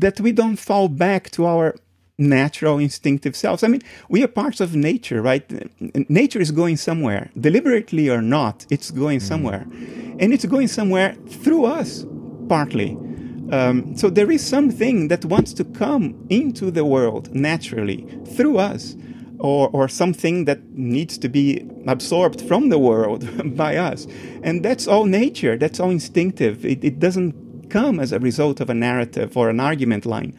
that we don't fall back to our natural instinctive selves. I mean, we are parts of nature, right? Nature is going somewhere, deliberately or not, it's going somewhere. And it's going somewhere through us, partly. Um, so there is something that wants to come into the world naturally through us, or, or something that needs to be absorbed from the world *laughs* by us. And that's all nature, that's all instinctive. It, it doesn't come as a result of a narrative or an argument line.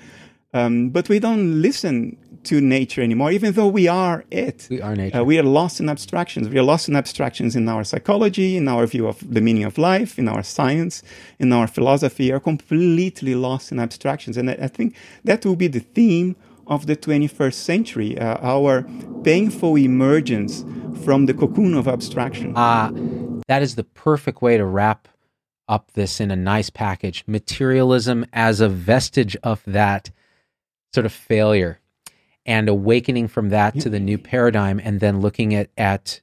Um, but we don't listen to nature anymore, even though we are it. We are nature. Uh, we are lost in abstractions. We are lost in abstractions in our psychology, in our view of the meaning of life, in our science, in our philosophy. We are completely lost in abstractions. And I, think that will be the theme of the 21st century, uh, our painful emergence from the cocoon of abstraction. Uh, that is the perfect way to wrap up this in a nice package. Materialism as a vestige of that sort of failure and awakening from that to the new paradigm and then looking at at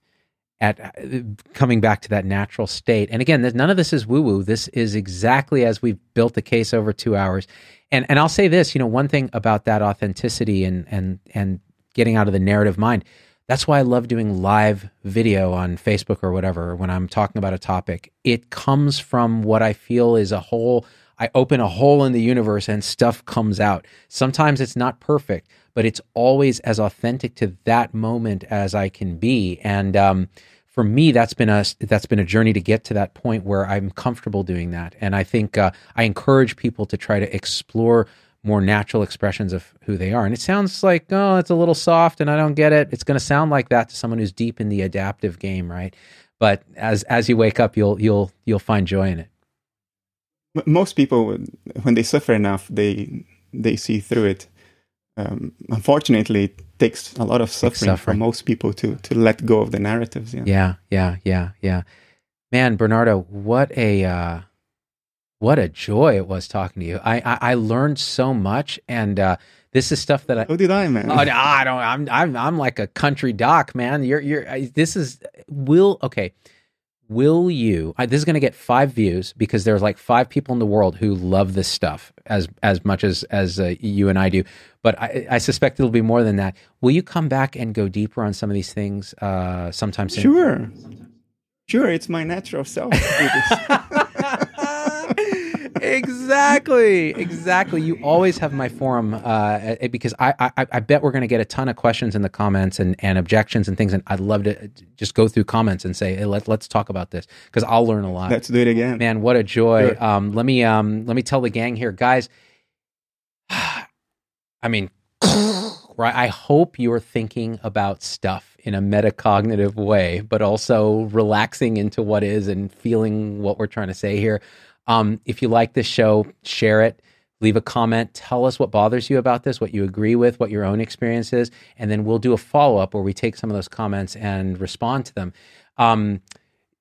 at uh, coming back to that natural state. And again, none of this is woo woo. This is exactly as we've built the case over 2 hours. And and I'll say this, you know, one thing about that authenticity and and and getting out of the narrative mind. That's why I love doing live video on Facebook or whatever when I'm talking about a topic. It comes from what I feel is a whole I open a hole in the universe and stuff comes out. Sometimes it's not perfect, but it's always as authentic to that moment as I can be. And um, for me, that's been a that's been a journey to get to that point where I'm comfortable doing that. And I think uh, I encourage people to try to explore more natural expressions of who they are. And it sounds like oh, it's a little soft, and I don't get it. It's going to sound like that to someone who's deep in the adaptive game, right? But as as you wake up, you'll you'll you'll find joy in it most people when they suffer enough they they see through it um, unfortunately it takes a lot of suffering, suffering, for most people to to let go of the narratives yeah yeah yeah yeah yeah man bernardo what a uh, what a joy it was talking to you i i, I learned so much and uh, this is stuff that I. Oh, did I, man? Oh, I don't. I'm. I'm. I'm like a country doc, man. You're. You're. This is. Will. Okay will you I, this is going to get five views because there's like five people in the world who love this stuff as as much as as uh, you and i do but I, I, suspect it'll be more than that will you come back and go deeper on some of these things uh sometime soon sure sure it's my natural self *laughs* exactly, exactly. You always have my forum uh, because I, I, I bet we're going to get a ton of questions in the comments and, and objections and things, and I'd love to just go through comments and say, hey, let let's talk about this because I'll learn a lot. Let's do it again, man. What a joy! Sure. Um, let me um, let me tell the gang here, guys. *sighs* I mean, *sighs* right? I hope you're thinking about stuff in a metacognitive way, but also relaxing into what is and feeling what we're trying to say here. Um, if you like this show, share it. Leave a comment. Tell us what bothers you about this, what you agree with, what your own experience is, and then we'll do a follow up where we take some of those comments and respond to them. Um,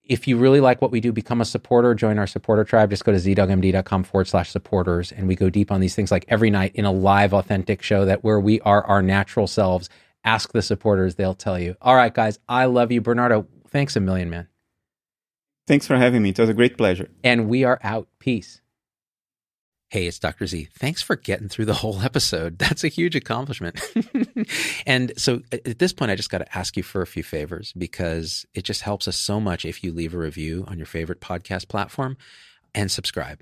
if you really like what we do, become a supporter, join our supporter tribe. Just go to zdoggmd.com forward slash supporters. And we go deep on these things like every night in a live, authentic show that where we are our natural selves. Ask the supporters, they'll tell you. All right, guys, I love you. Bernardo, thanks a million, man. Thanks for having me. It was a great pleasure. And we are out. Peace. Hey, it's Dr. Z. Thanks for getting through the whole episode. *laughs* That's a huge accomplishment. *laughs* and so at this point, I just got to ask you for a few favors because it just helps us so much if you leave a review on your favorite podcast platform and subscribe.